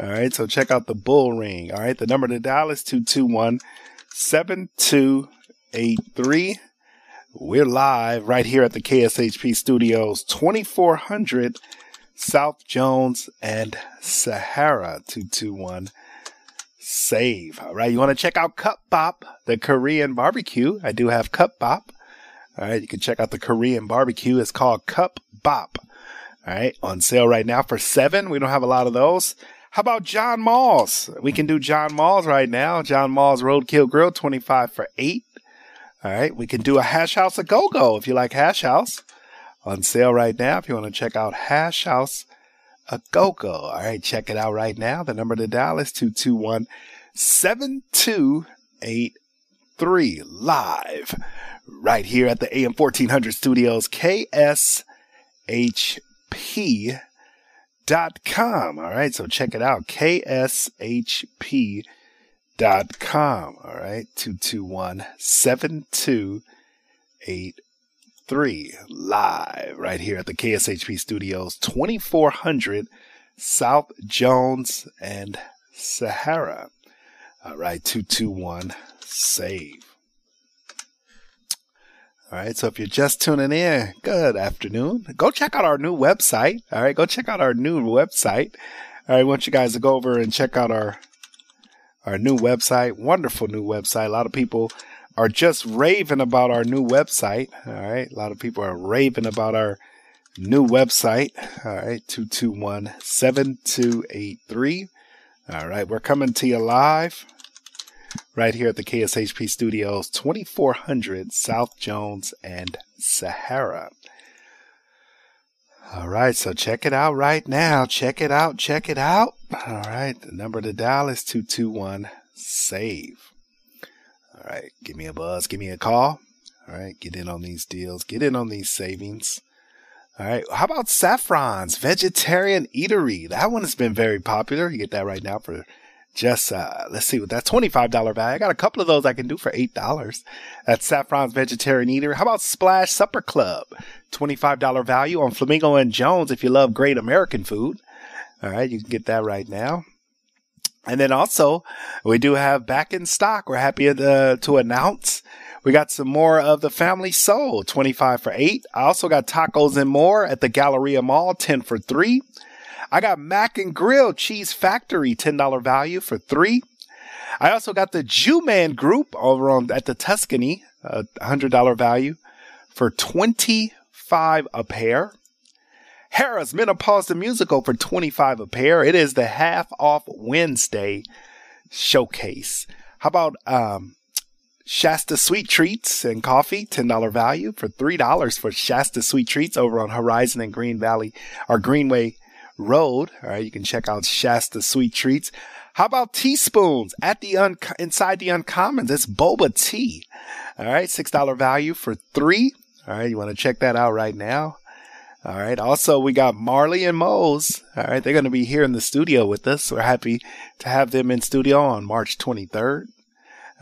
All right, so check out the Bull Ring. All right, the number to dial is 221 7283. We're live right here at the KSHP studios, 2400 South Jones and Sahara 221 save. All right. You want to check out Cup Bop, the Korean barbecue. I do have Cup Bop. All right. You can check out the Korean barbecue. It's called Cup Bop. All right. On sale right now for seven. We don't have a lot of those. How about John Mull's? We can do John Mull's right now. John Mull's Roadkill Grill, 25 for eight. All right. We can do a Hash House a Go Go if you like Hash House. On sale right now. If you want to check out Hash House a Go Go. All right. Check it out right now. The number to dial is 221 7283 live right here at the AM 1400 studios, KSHP dot com. All right. So check it out. KSHP dot com. All right. 221 7283 live right here at the KSHP studios, 2400 South Jones and Sahara. All right. 221 save. All right. So if you're just tuning in, good afternoon. Go check out our new website. All right. Go check out our new website. All right. I want you guys to go over and check out our, our new website. Wonderful new website. A lot of people are just raving about our new website. All right. A lot of people are raving about our new website. All right. 221 7283. All right. We're coming to you live right here at the KSHP studios, 2400 South Jones and Sahara. All right, so check it out right now. Check it out, check it out. All right, the number to dial is 221 SAVE. All right, give me a buzz, give me a call. All right, get in on these deals, get in on these savings. All right, how about Saffron's Vegetarian Eatery? That one has been very popular. You get that right now for just uh, let's see what that $25 bag. I got a couple of those I can do for $8 at Saffron's Vegetarian Eater. How about Splash Supper Club? $25 value on Flamingo and Jones if you love great American food. All right, you can get that right now. And then also, we do have back in stock. We're happy to, to announce we got some more of the Family Soul, 25 for 8. I also got tacos and more at the Galleria Mall, 10 for 3. I got Mac and Grill Cheese Factory, $10 value for three. I also got the Jew Man Group over on at the Tuscany, uh, $100 value for 25 a pair. Harrah's Menopause the Musical for 25 a pair. It is the half off Wednesday showcase. How about um, Shasta Sweet Treats and Coffee, $10 value for $3 for Shasta Sweet Treats over on Horizon and Green Valley or Greenway Road. All right, you can check out Shasta Sweet Treats. How about teaspoons at the un- inside the uncommons? It's boba tea. All right, six dollar value for three. All right, you want to check that out right now. All right. Also, we got Marley and Mo's. All right, they're going to be here in the studio with us. We're happy to have them in studio on March 23rd.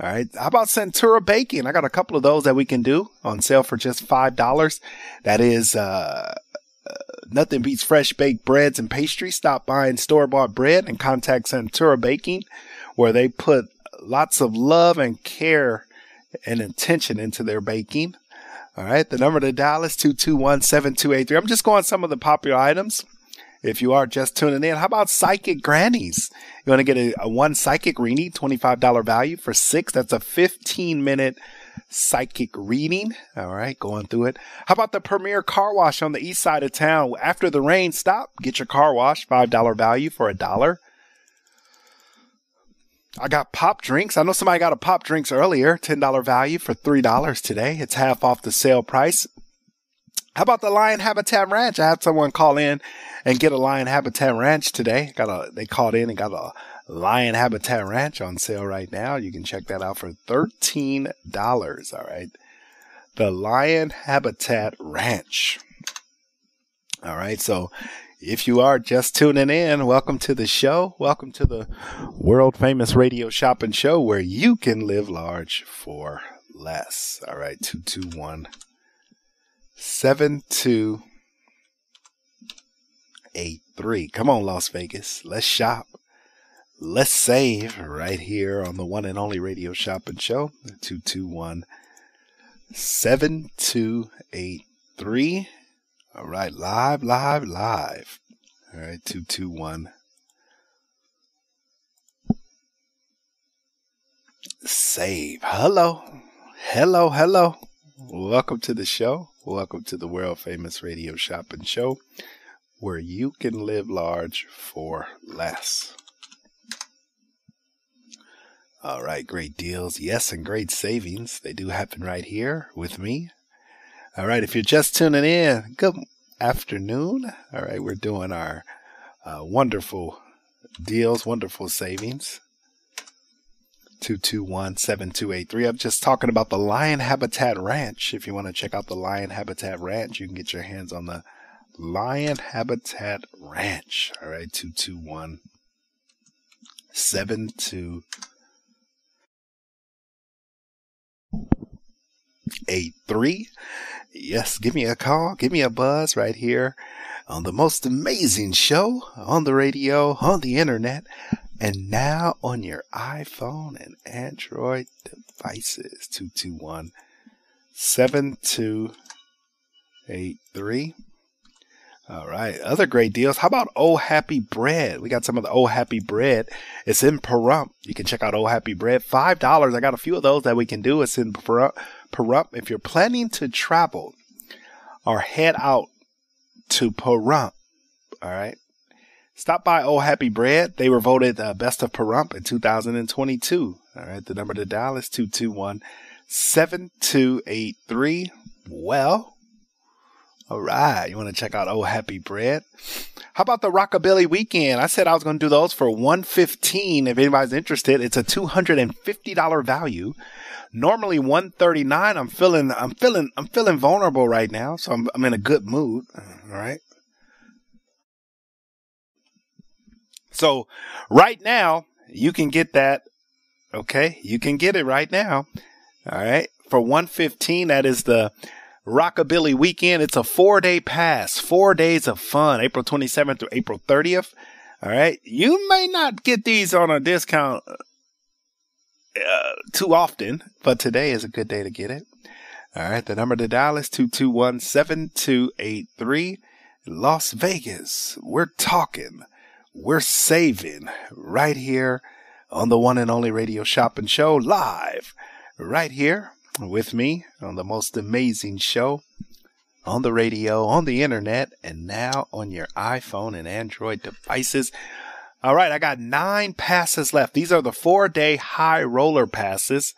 All right. How about Centura Baking? I got a couple of those that we can do on sale for just five dollars. That is uh, nothing beats fresh baked breads and pastries. Stop buying store bought bread and contact Centura Baking, where they put lots of love and care and intention into their baking. All right. The number to dial is 221 7283. I'm just going some of the popular items. If you are just tuning in, how about Psychic Grannies? You want to get a, a one Psychic Reading, $25 value for six. That's a 15 minute psychic reading. All right, going through it. How about the Premier Car Wash on the east side of town? After the rain stop, get your car wash, $5 value for a dollar. I got pop drinks. I know somebody got a pop drinks earlier, $10 value for $3 today. It's half off the sale price. How about the Lion Habitat Ranch? I had someone call in and get a Lion Habitat Ranch today. Got a, they called in and got a Lion Habitat Ranch on sale right now. You can check that out for $13. All right. the Lion Habitat Ranch. All right. So if you are just tuning in, welcome to the show. Welcome to the world famous radio shopping show where you can live large for less. All right. 221 7283. Come on, Las Vegas. Let's shop. Let's save right here on the one and only radio shopping show. 221 7283. All right, live, live, live. All right, 221 save. Hello. Hello, hello. Welcome to the show. Welcome to the world famous radio shopping show where you can live large for less. All right, great deals. Yes, and great savings. They do happen right here with me. All right, if you're just tuning in, good afternoon. All right, we're doing our uh, wonderful deals, wonderful savings. 221 7283. I'm just talking about the Lion Habitat Ranch. If you want to check out the Lion Habitat Ranch, you can get your hands on the Lion Habitat Ranch. All right, 221 7283. Eight three. Yes, give me a call, give me a buzz right here on the most amazing show on the radio, on the internet, and now on your iPhone and Android devices. 221 7283. All right. Other great deals. How about Oh Happy Bread? We got some of the Oh Happy Bread. It's in Pahrump. You can check out Oh Happy Bread. $5. I got a few of those that we can do. It's in Pahrump. Pahrump. If you're planning to travel or head out to Pahrump, all right, stop by Oh Happy Bread. They were voted uh, best of Pahrump in 2022. All right. The number to dial is 221 7283. Well, all right. You want to check out Oh Happy Bread? How about the Rockabilly Weekend? I said I was going to do those for 115 if anybody's interested. It's a $250 value. Normally 139. I'm feeling I'm feeling I'm feeling vulnerable right now, so I'm I'm in a good mood. Uh, All right. So, right now, you can get that okay? You can get it right now. All right. For 115 that is the Rockabilly Weekend. It's a four day pass, four days of fun, April 27th through April 30th. All right. You may not get these on a discount uh, too often, but today is a good day to get it. All right. The number to dial is 221 7283. Las Vegas. We're talking. We're saving right here on the one and only radio shopping show live right here with me on the most amazing show on the radio, on the internet, and now on your iPhone and Android devices. All right, I got nine passes left. These are the four day high roller passes.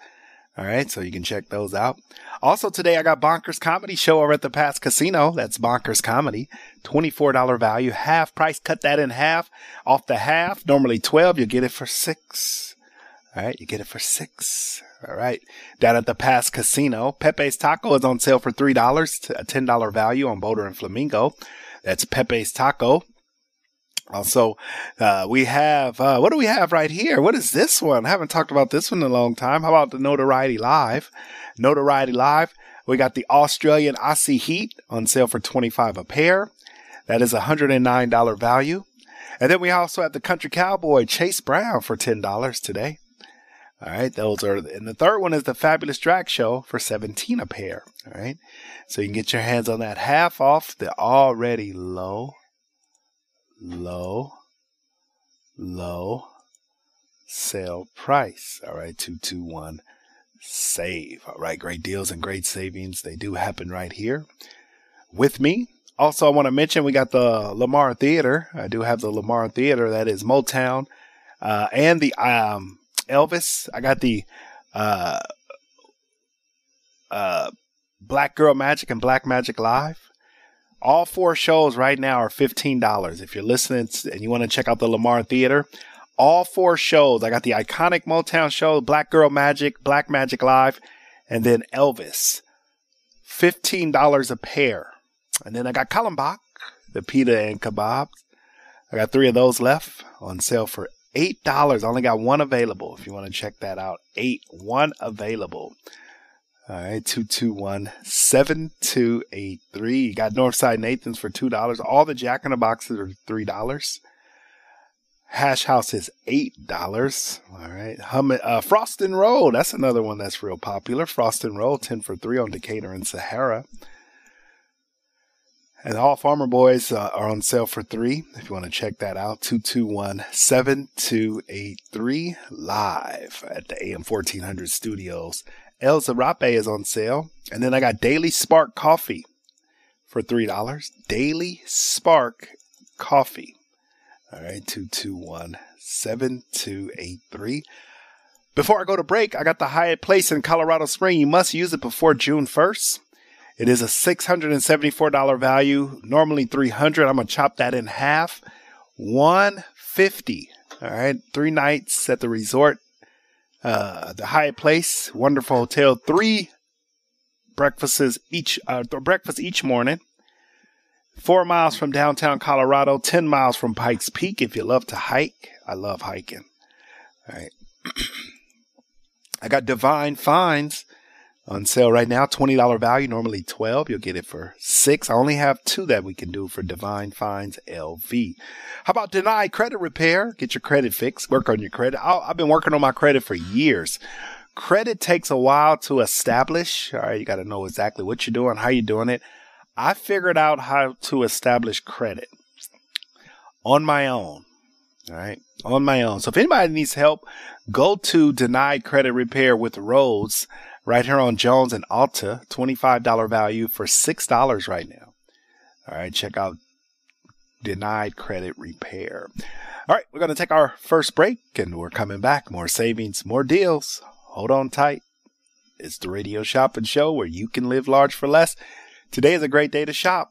All right, so you can check those out. Also, today I got Bonkers Comedy Show over at the Pass Casino. That's Bonkers Comedy. $24 value, half price. Cut that in half. Off the half, normally 12, you get it for six. All right, you get it for six. All right. Down at the Pass Casino, Pepe's Taco is on sale for $3, a $10 value on Boulder and Flamingo. That's Pepe's Taco. Also, uh, we have, uh, what do we have right here? What is this one? I haven't talked about this one in a long time. How about the Notoriety Live? Notoriety Live. We got the Australian Aussie Heat on sale for 25 a pair. That is a $109 value. And then we also have the Country Cowboy Chase Brown for $10 today. All right, those are, and the third one is the Fabulous Drag Show for 17 a pair. All right, so you can get your hands on that half off the already low, low, low sale price. All right, 221 save. All right, great deals and great savings. They do happen right here with me. Also, I want to mention we got the Lamar Theater. I do have the Lamar Theater that is Motown uh, and the um, Elvis. I got the uh, uh, Black Girl Magic and Black Magic Live. All four shows right now are $15. If you're listening and you want to check out the Lamar Theater, all four shows. I got the iconic Motown show, Black Girl Magic, Black Magic Live, and then Elvis. $15 a pair. And then I got Kallenbach, the pita and kebabs. I got three of those left on sale for eight dollars. I Only got one available. If you want to check that out, eight one available. All right, two two one seven two eight three. You got Northside Nathan's for two dollars. All the Jack in the Boxes are three dollars. Hash House is eight dollars. All right, Hum uh, Frost and Roll. That's another one that's real popular. Frost and Roll, ten for three on Decatur and Sahara. And all Farmer Boys uh, are on sale for three. If you want to check that out, 221 7283 live at the AM 1400 studios. El Zarape is on sale. And then I got Daily Spark Coffee for $3. Daily Spark Coffee. All right, 221 7283. Before I go to break, I got the Hyatt Place in Colorado Spring. You must use it before June 1st. It is a $674 value, normally 300. I'm going to chop that in half. 150. All right, three nights at the resort, uh, the Hyatt Place, wonderful hotel. Three breakfasts each, uh, breakfast each morning. Four miles from downtown Colorado, 10 miles from Pikes Peak. If you love to hike, I love hiking. All right. I got Divine Finds on sale right now. $20 value, normally 12. You'll get it for six. I only have two that we can do for Divine Finds LV. How about Deny Credit Repair? Get your credit fixed. Work on your credit. i have been working on my credit for years. Credit takes a while to establish. All right. You got to know exactly what you're doing, how you're doing it. I figured out how to establish credit on my own. All right. On my own. So if anybody needs help, go to Denied Credit Repair with Rose right here on Jones and Alta. $25 value for $6 right now. All right. Check out Denied Credit Repair. All right. We're going to take our first break and we're coming back. More savings, more deals. Hold on tight. It's the Radio Shopping Show where you can live large for less. Today is a great day to shop.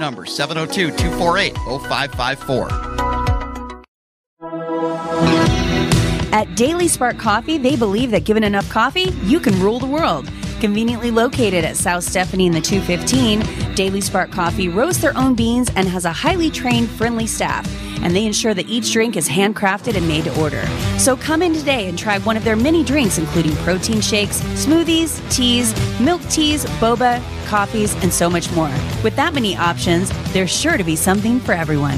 number, 702 248 0554. At Daily Spark Coffee, they believe that given enough coffee, you can rule the world. Conveniently located at South Stephanie in the 215, Daily Spark Coffee roasts their own beans and has a highly trained, friendly staff. And they ensure that each drink is handcrafted and made to order. So come in today and try one of their many drinks, including protein shakes, smoothies, teas, milk teas, boba, coffees, and so much more. With that many options, there's sure to be something for everyone.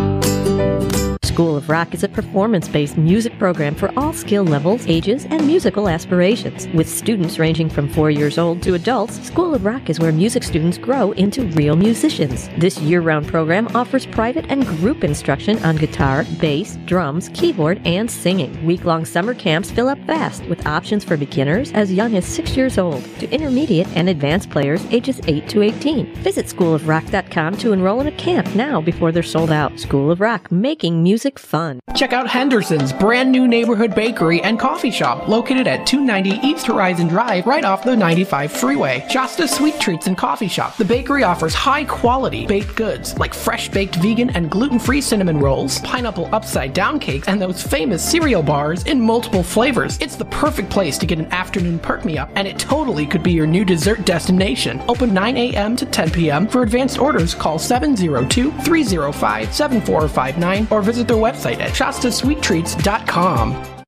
School of Rock is a performance based music program for all skill levels, ages, and musical aspirations. With students ranging from four years old to adults, School of Rock is where music students grow into real musicians. This year round program offers private and group instruction on guitar, bass, drums, keyboard, and singing. Week long summer camps fill up fast with options for beginners as young as six years old to intermediate and advanced players ages 8 to 18. Visit schoolofrock.com to enroll in a camp now before they're sold out. School of Rock, making music fun. Check out Henderson's brand new neighborhood bakery and coffee shop located at 290 East Horizon Drive right off the 95 freeway. Shasta Sweet Treats and Coffee Shop. The bakery offers high quality baked goods like fresh baked vegan and gluten free cinnamon rolls, pineapple upside down cakes, and those famous cereal bars in multiple flavors. It's the perfect place to get an afternoon perk me up, and it totally could be your new dessert destination. Open 9 a.m. to 10 p.m. For advanced orders, call 702 305 7459 or visit their website at shastasweettreats.com.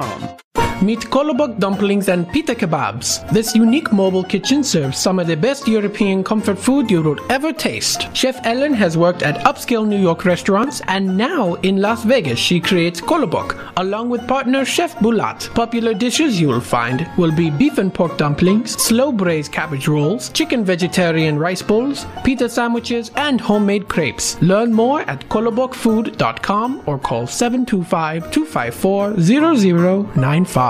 com. Meet Kolobok dumplings and pita kebabs. This unique mobile kitchen serves some of the best European comfort food you would ever taste. Chef Ellen has worked at upscale New York restaurants and now in Las Vegas she creates Kolobok along with partner Chef Bulat. Popular dishes you will find will be beef and pork dumplings, slow braised cabbage rolls, chicken vegetarian rice bowls, pita sandwiches, and homemade crepes. Learn more at kolobokfood.com or call 725 254 0095.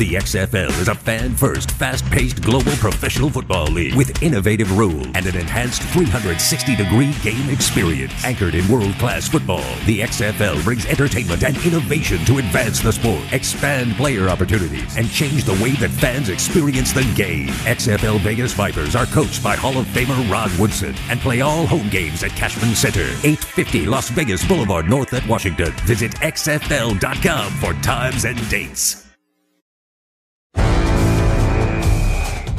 The XFL is a fan first, fast paced global professional football league with innovative rules and an enhanced 360 degree game experience. Anchored in world class football, the XFL brings entertainment and innovation to advance the sport, expand player opportunities, and change the way that fans experience the game. XFL Vegas Vipers are coached by Hall of Famer Rod Woodson and play all home games at Cashman Center, 850 Las Vegas Boulevard North at Washington. Visit XFL.com for times and dates.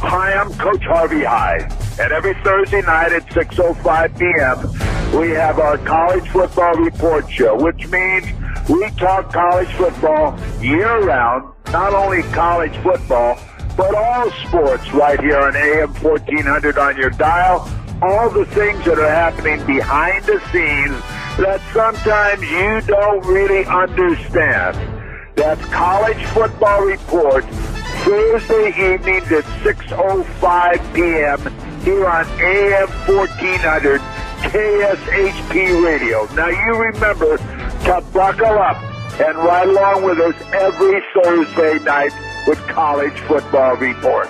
Hi, I'm Coach Harvey Hyde, and every Thursday night at 6.05 p.m., we have our college football report show, which means we talk college football year-round, not only college football, but all sports right here on AM 1400 on your dial, all the things that are happening behind the scenes that sometimes you don't really understand. That's College Football Report Thursday evenings at 6.05 p.m. here on AM 1400 KSHP Radio. Now you remember to buckle up and ride along with us every Thursday night with College Football Report.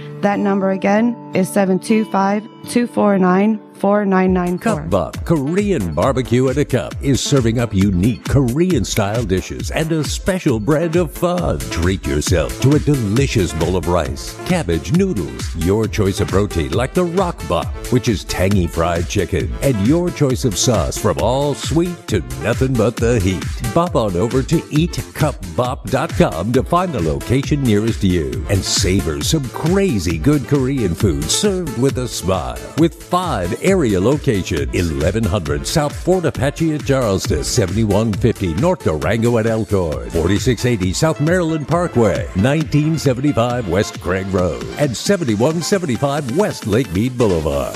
That number again is 725 249 4994. Cup Bop Korean Barbecue at a Cup is serving up unique Korean style dishes and a special brand of fun. Treat yourself to a delicious bowl of rice, cabbage, noodles, your choice of protein like the Rock Bop, which is tangy fried chicken, and your choice of sauce from all sweet to nothing but the heat. Bop on over to eatcupbop.com to find the location nearest you and savor some crazy good Korean food served with a smile. With five area location 1100 South Fort Apache at Charleston, 7150 North Durango at Elkhorn, 4680 South Maryland Parkway, 1975 West Craig Road, and 7175 West Lake Mead Boulevard.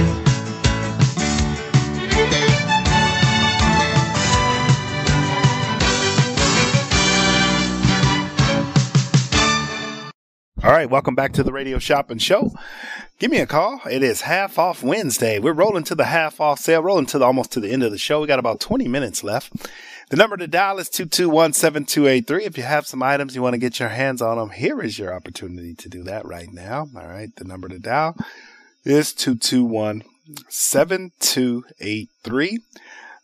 Right, welcome back to the Radio Shopping Show. Give me a call. It is half off Wednesday. We're rolling to the half off sale, rolling to the, almost to the end of the show. We got about 20 minutes left. The number to dial is 221-7283. If you have some items you want to get your hands on them, here is your opportunity to do that right now. All right, the number to dial is 221-7283.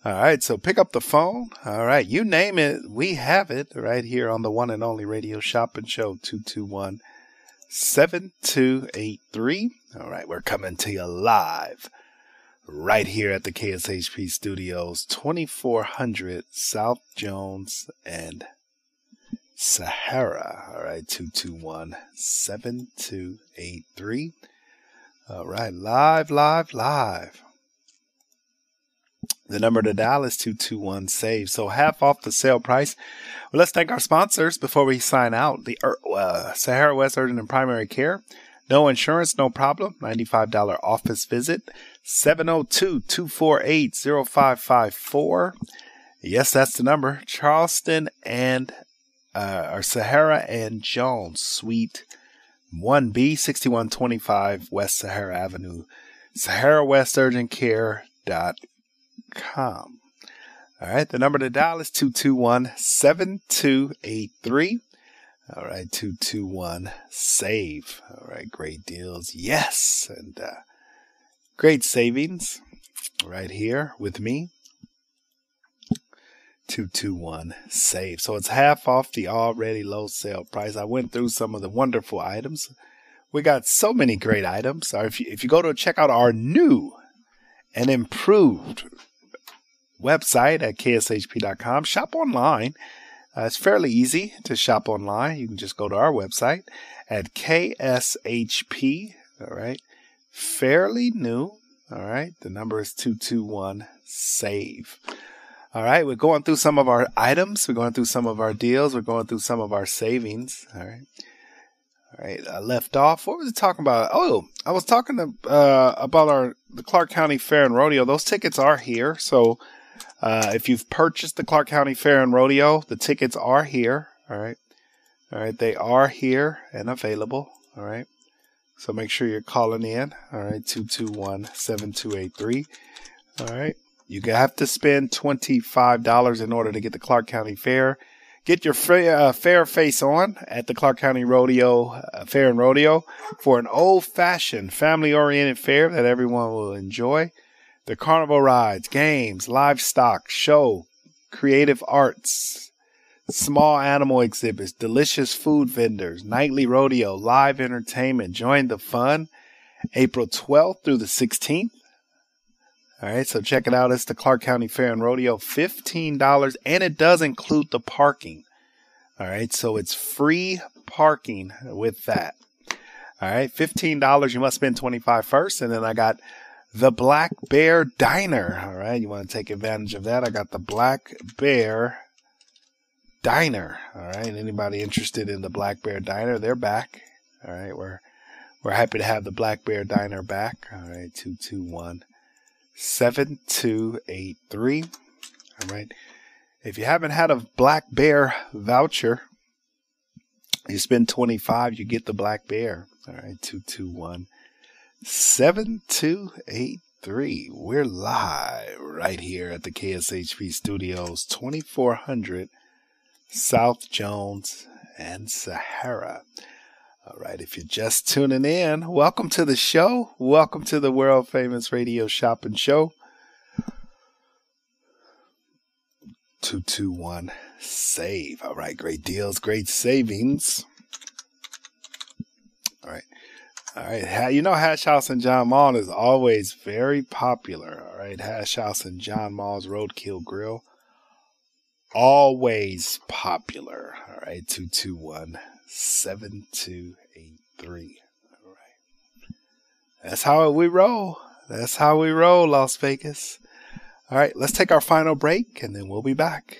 All right, so pick up the phone. All right, you name it, we have it right here on the one and only Radio Shopping Show 221 7283. All right, we're coming to you live right here at the KSHP Studios, 2400 South Jones and Sahara. All right, 221 7283. All right, live, live, live. The number to dial is 221 SAVE. So half off the sale price. Well, let's thank our sponsors before we sign out. The uh, Sahara West Urgent and Primary Care. No insurance, no problem. $95 office visit. 702-248-0554. Yes, that's the number. Charleston and uh, or Sahara and Jones, Suite 1B, 6125 West Sahara Avenue. Sahara West Urgent Care dot com. All right, the number to dial is 221 7283. All right, 221 save. All right, great deals. Yes, and uh, great savings right here with me. 221 save. So it's half off the already low sale price. I went through some of the wonderful items. We got so many great items. If you, if you go to check out our new and improved website at kshp.com. Shop online. Uh, it's fairly easy to shop online. You can just go to our website at KSHP. All right. Fairly new. All right. The number is 221 SAVE. All right. We're going through some of our items. We're going through some of our deals. We're going through some of our savings. All right. All right. I left off. What was it talking about? Oh, I was talking to, uh, about our the Clark County Fair and Rodeo. Those tickets are here. So uh, if you've purchased the Clark County Fair and Rodeo, the tickets are here. All right. All right. They are here and available. All right. So make sure you're calling in. All right. 221 7283. All right. You have to spend $25 in order to get the Clark County Fair. Get your fair, uh, fair face on at the Clark County Rodeo uh, Fair and Rodeo for an old fashioned family oriented fair that everyone will enjoy. The carnival rides, games, livestock, show, creative arts, small animal exhibits, delicious food vendors, nightly rodeo, live entertainment. Join the fun April 12th through the 16th. All right, so check it out. It's the Clark County Fair and Rodeo, $15, and it does include the parking. All right, so it's free parking with that. All right, $15. You must spend 25 first. And then I got the Black Bear Diner. All right, you want to take advantage of that. I got the Black Bear Diner. All right, anybody interested in the Black Bear Diner? They're back. All right, we're we're happy to have the Black Bear Diner back. All right, 221 7283. All right. If you haven't had a Black Bear voucher, you spend 25, you get the Black Bear. All right, 221 7283. We're live right here at the KSHP Studios, 2400 South Jones and Sahara. All right, if you're just tuning in, welcome to the show. Welcome to the world famous radio shopping show. 221 save. All right, great deals, great savings. All right. All right. You know, Hash House and John Mull is always very popular. All right. Hash House and John Mull's Roadkill Grill. Always popular. All right. 221 7283. All right. That's how we roll. That's how we roll, Las Vegas. All right, let's take our final break and then we'll be back.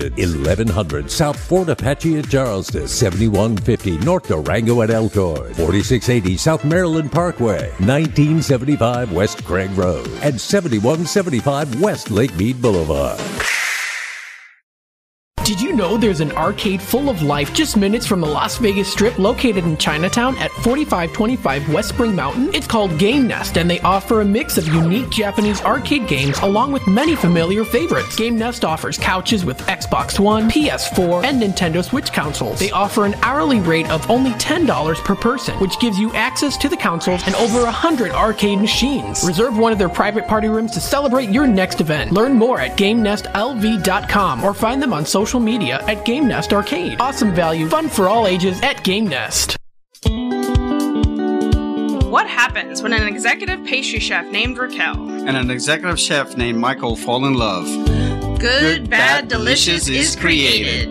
1100 South Fort Apache at Charleston, 7150 North Durango at Elkhorn, 4680 South Maryland Parkway, 1975 West Craig Road, and 7175 West Lake Mead Boulevard. Did you know there's an arcade full of life just minutes from the Las Vegas Strip located in Chinatown at 4525 West Spring Mountain? It's called Game Nest and they offer a mix of unique Japanese arcade games along with many familiar favorites. Game Nest offers couches with Xbox One, PS4, and Nintendo Switch consoles. They offer an hourly rate of only $10 per person, which gives you access to the consoles and over 100 arcade machines. Reserve one of their private party rooms to celebrate your next event. Learn more at GameNestLV.com or find them on social media at Game Nest Arcade. Awesome value, fun for all ages at Game Nest. What happens when an executive pastry chef named Raquel, and an executive chef named Michael fall in love? Good, Bad, Delicious is created.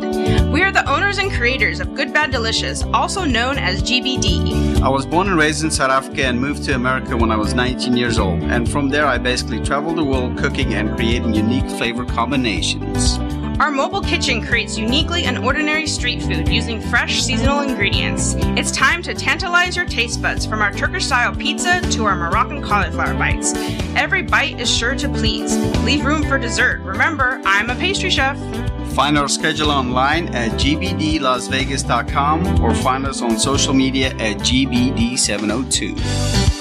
We are the owners and creators of Good Bad Delicious, also known as GBD. I was born and raised in South Africa and moved to America when I was 19 years old. And from there, I basically traveled the world cooking and creating unique flavor combinations. Our mobile kitchen creates uniquely and ordinary street food using fresh seasonal ingredients. It's time to tantalize your taste buds from our Turkish style pizza to our Moroccan cauliflower bites. Every bite is sure to please. Leave room for dessert. Remember, I'm a pastry chef. Find our schedule online at gbdlasvegas.com or find us on social media at gbd702.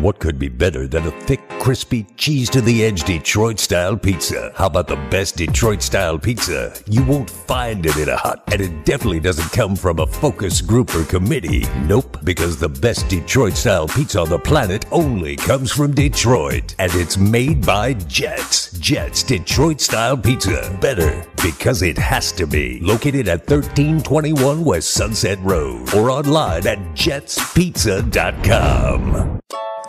What could be better than a thick, crispy, cheese to the edge Detroit style pizza? How about the best Detroit style pizza? You won't find it in a hut, and it definitely doesn't come from a focus group or committee. Nope, because the best Detroit style pizza on the planet only comes from Detroit, and it's made by Jets. Jets Detroit style pizza. Better because it has to be. Located at 1321 West Sunset Road or online at jetspizza.com.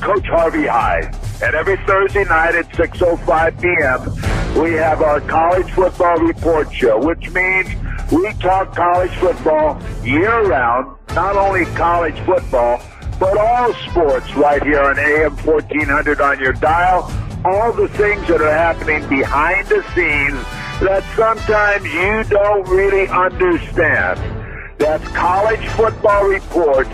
Coach Harvey Hyde, and every Thursday night at 6:05 p.m. we have our college football report show, which means we talk college football year round, not only college football, but all sports right here on AM 1400 on your dial. All the things that are happening behind the scenes that sometimes you don't really understand. That's College Football Report,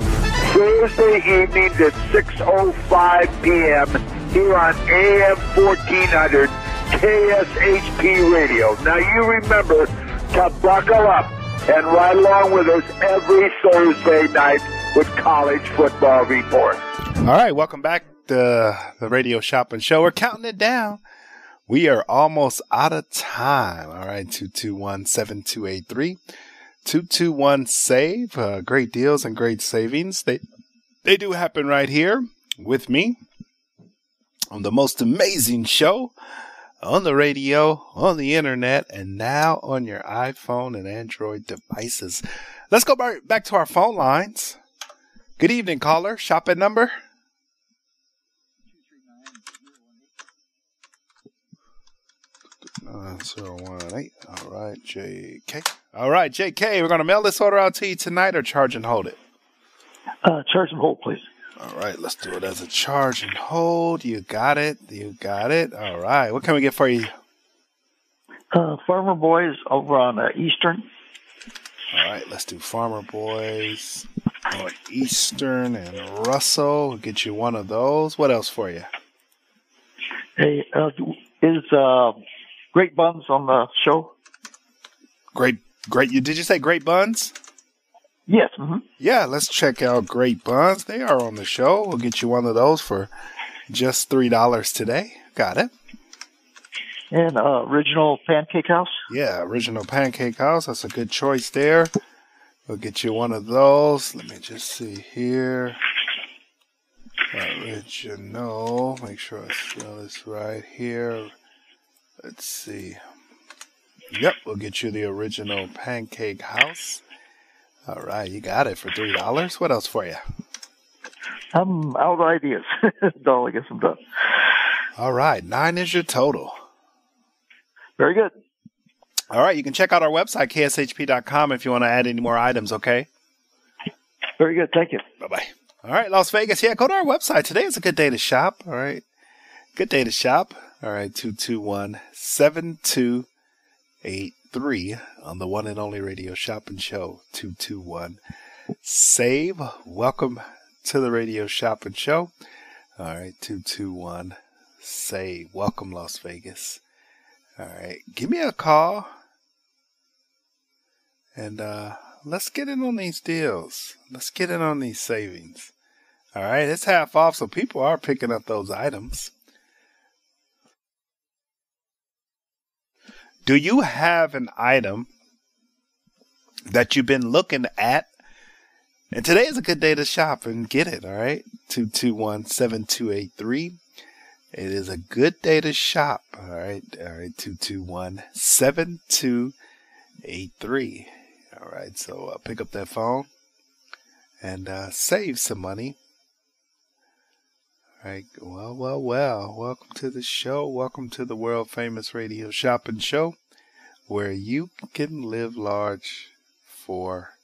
Thursday evenings at 6.05 p.m. here on AM 1400 KSHP Radio. Now you remember to buckle up and ride along with us every Thursday night with College Football Report. All right, welcome back to the Radio Shopping Show. We're counting it down. We are almost out of time. All right, 221 7283. 221 save. Uh, great deals and great savings. They they do happen right here with me on the most amazing show on the radio on the internet and now on your iphone and android devices. Let's go back to our phone lines. Good evening caller. Shopping number Uh, 018. All right, JK. All right, JK, we're going to mail this order out to you tonight or charge and hold it? Uh, charge and hold, please. All right, let's do it as a charge and hold. You got it. You got it. All right. What can we get for you? Uh, Farmer Boys over on uh, Eastern. All right, let's do Farmer Boys on Eastern and Russell. We'll get you one of those. What else for you? Hey, uh, is uh, Great Buns on the show? Great, great. You did you say Great Buns? Yes. Mm-hmm. Yeah, let's check out Great Buns. They are on the show. We'll get you one of those for just three dollars today. Got it. And uh, original Pancake House. Yeah, original Pancake House. That's a good choice there. We'll get you one of those. Let me just see here. Original. Make sure I spell this right here. Let's see. Yep, we'll get you the original Pancake House. All right, you got it for three dollars. What else for you? I'm out of ideas. no, I guess I'm done. All right, nine is your total. Very good. All right, you can check out our website, kshp.com, if you want to add any more items, okay? Very good. Thank you. Bye bye. All right, Las Vegas. Yeah, go to our website. Today is a good day to shop. All right. Good day to shop. All right, 221 7283 on the one and only radio shopping show. 221 save. Welcome to the radio shopping show. All right, 221 save. Welcome, Las Vegas. All right, give me a call and uh, let's get in on these deals. Let's get in on these savings. All right, it's half off, so people are picking up those items. Do you have an item that you've been looking at? And today is a good day to shop and get it, all right? 221 7283. It is a good day to shop, all right? All right, 221 7283. All right, so uh, pick up that phone and uh, save some money. Right, well, well, well. Welcome to the show. Welcome to the world famous radio shopping show where you can live large for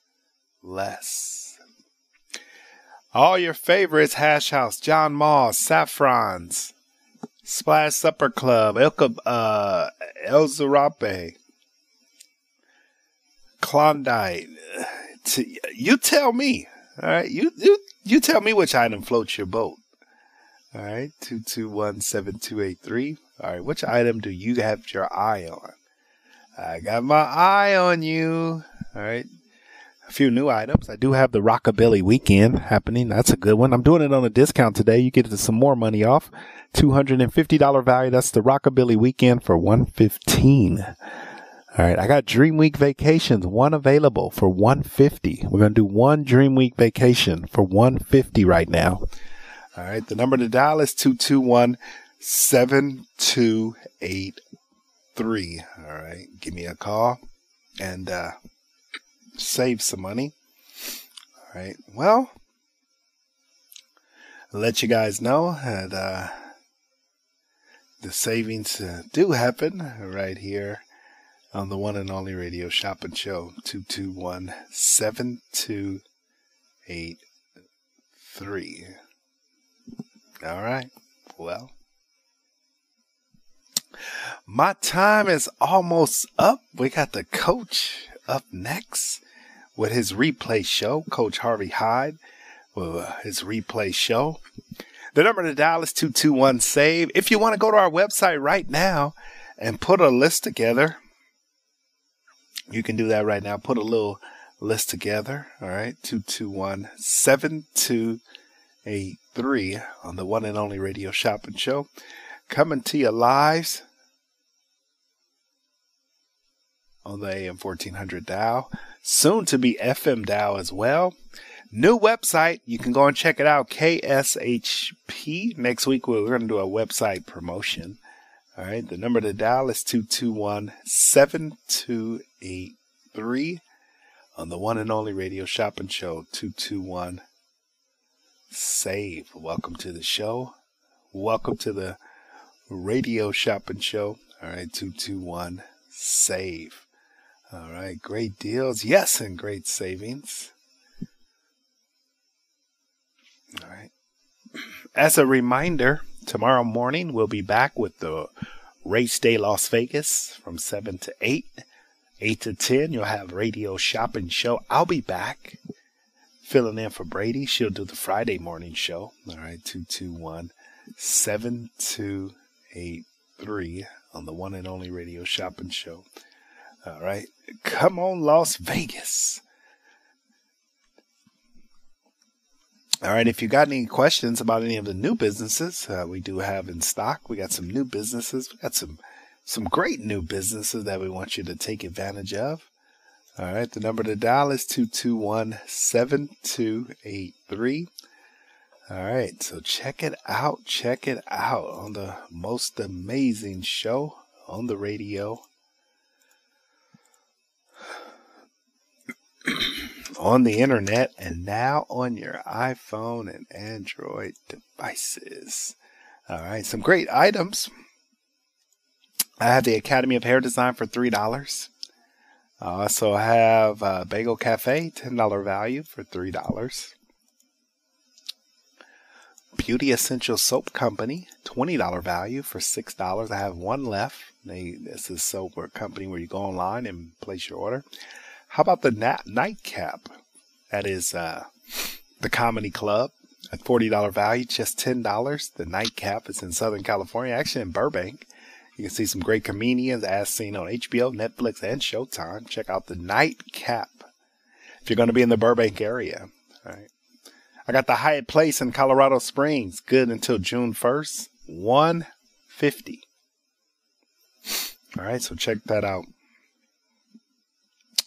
less. All your favorites Hash House, John Mull's, Saffrons, Splash Supper Club, Elka, uh, El Zarape, Klondike. You tell me. All right. You, you, you tell me which item floats your boat. All right. 221 7283. All right. Which item do you have your eye on? I got my eye on you. All right. A few new items. I do have the Rockabilly weekend happening. That's a good one. I'm doing it on a discount today. You get some more money off. $250 value. That's the Rockabilly weekend for 115. All right, I got Dream Week vacations, one available for 150. We're going to do one Dream Week vacation for 150 right now. All right, the number to dial is 221 7283. All right, give me a call and uh, save some money. All right, well, I'll let you guys know that uh, the savings uh, do happen right here on the one and only radio shop and show 221 7283. All right. Well, my time is almost up. We got the coach up next with his replay show, Coach Harvey Hyde, with uh, his replay show. The number to dial is 221 SAVE. If you want to go to our website right now and put a list together, you can do that right now. Put a little list together. All right. 221 7283 on the one and only radio Shopping show. Coming to you live on the AM 1400 dial. Soon to be FM dial as well. New website. You can go and check it out. KSHP. Next week, we're going to do a website promotion. All right. The number to dial is 221 7283 on the one and only radio shopping show 221 save. Welcome to the show. Welcome to the radio shopping show. All right. 221 save. All right. Great deals. Yes. And great savings. All right. As a reminder, tomorrow morning we'll be back with the race day Las Vegas from 7 to 8. 8 to 10, you'll have radio shopping show. I'll be back filling in for Brady. She'll do the Friday morning show. All right, 221 7283 on the one and only radio shopping show. All right, come on, Las Vegas. All right, if you got any questions about any of the new businesses uh, we do have in stock, we got some new businesses. We got some some great new businesses that we want you to take advantage of. All right, the number to dial is 221 7283. All right, so check it out. Check it out on the most amazing show on the radio. on the internet and now on your iPhone and Android devices. All right, some great items. I have the Academy of Hair Design for $3. I also have uh, Bagel Cafe, $10 value for $3. Beauty Essential Soap Company, $20 value for $6. I have one left. They, this is soap company where you go online and place your order. How about the nightcap? That is uh, the Comedy Club at $40 value, just $10. The nightcap is in Southern California, actually in Burbank. You can see some great comedians as seen on HBO, Netflix, and Showtime. Check out the nightcap if you're going to be in the Burbank area. All right. I got the Hyatt Place in Colorado Springs, good until June 1st, 150. All right, so check that out.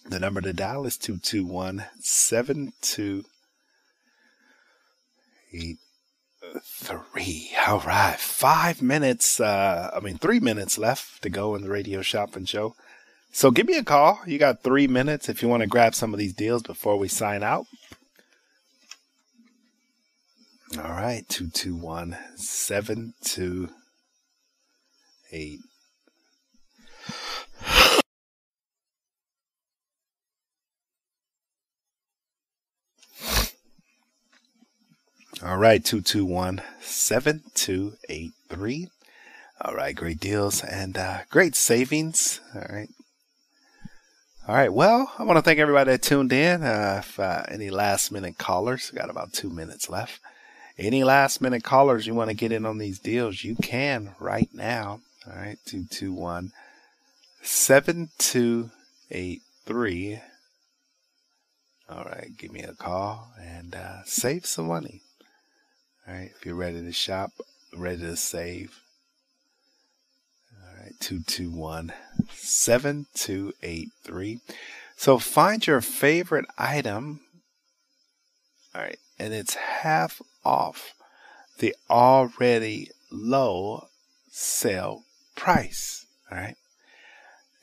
The number to dial is 221 7283. All right. Five minutes, uh, I mean, three minutes left to go in the radio shopping show. So give me a call. You got three minutes if you want to grab some of these deals before we sign out. All right. 221 7283. All right, 221 7283. All right, great deals and uh, great savings. All right. All right, well, I want to thank everybody that tuned in. Uh, if uh, any last minute callers, got about two minutes left. Any last minute callers you want to get in on these deals, you can right now. All right, 221 7283. All right, give me a call and uh, save some money. If you're ready to shop, ready to save. All right, 221 7283. So find your favorite item. All right, and it's half off the already low sale price. All right.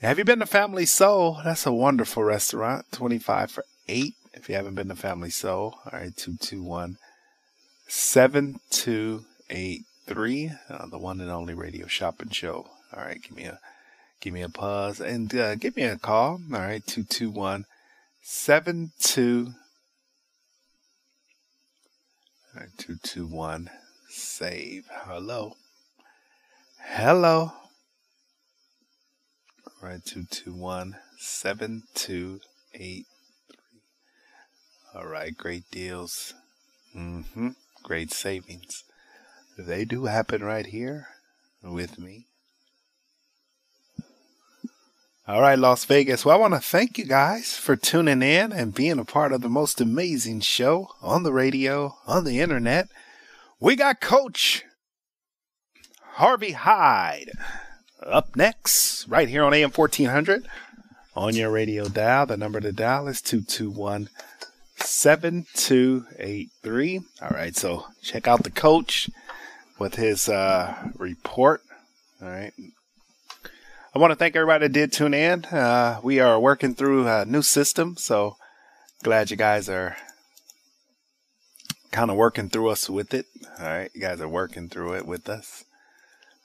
Have you been to Family Soul? That's a wonderful restaurant. 25 for 8 if you haven't been to Family Soul. All right, 221 7283. Uh, the one and only radio shopping show. All right, give me a give me a pause and uh, give me a call. All right, 221 72 221 save. Hello. Hello. All right, 221 7283. All right, great deals. Mm-hmm. Great savings. They do happen right here with me. All right, Las Vegas. Well, I want to thank you guys for tuning in and being a part of the most amazing show on the radio, on the internet. We got Coach Harvey Hyde up next, right here on AM 1400 on your radio dial. The number to dial is 221 7283. All right, so check out the coach with his uh, report. All right. I want to thank everybody that did tune in. Uh, we are working through a new system, so glad you guys are kind of working through us with it. All right, you guys are working through it with us.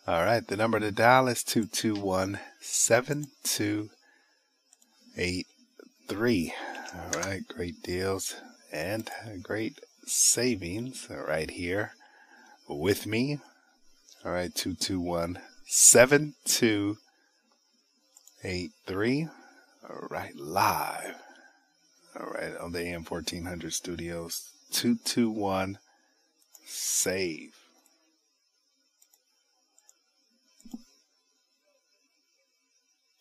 All right, the number to dial is 221 7283. All right, great deals and great savings right here with me. All right, 221 7283. 83. All right, live. All right, on the AM 1400 studios. 221 save.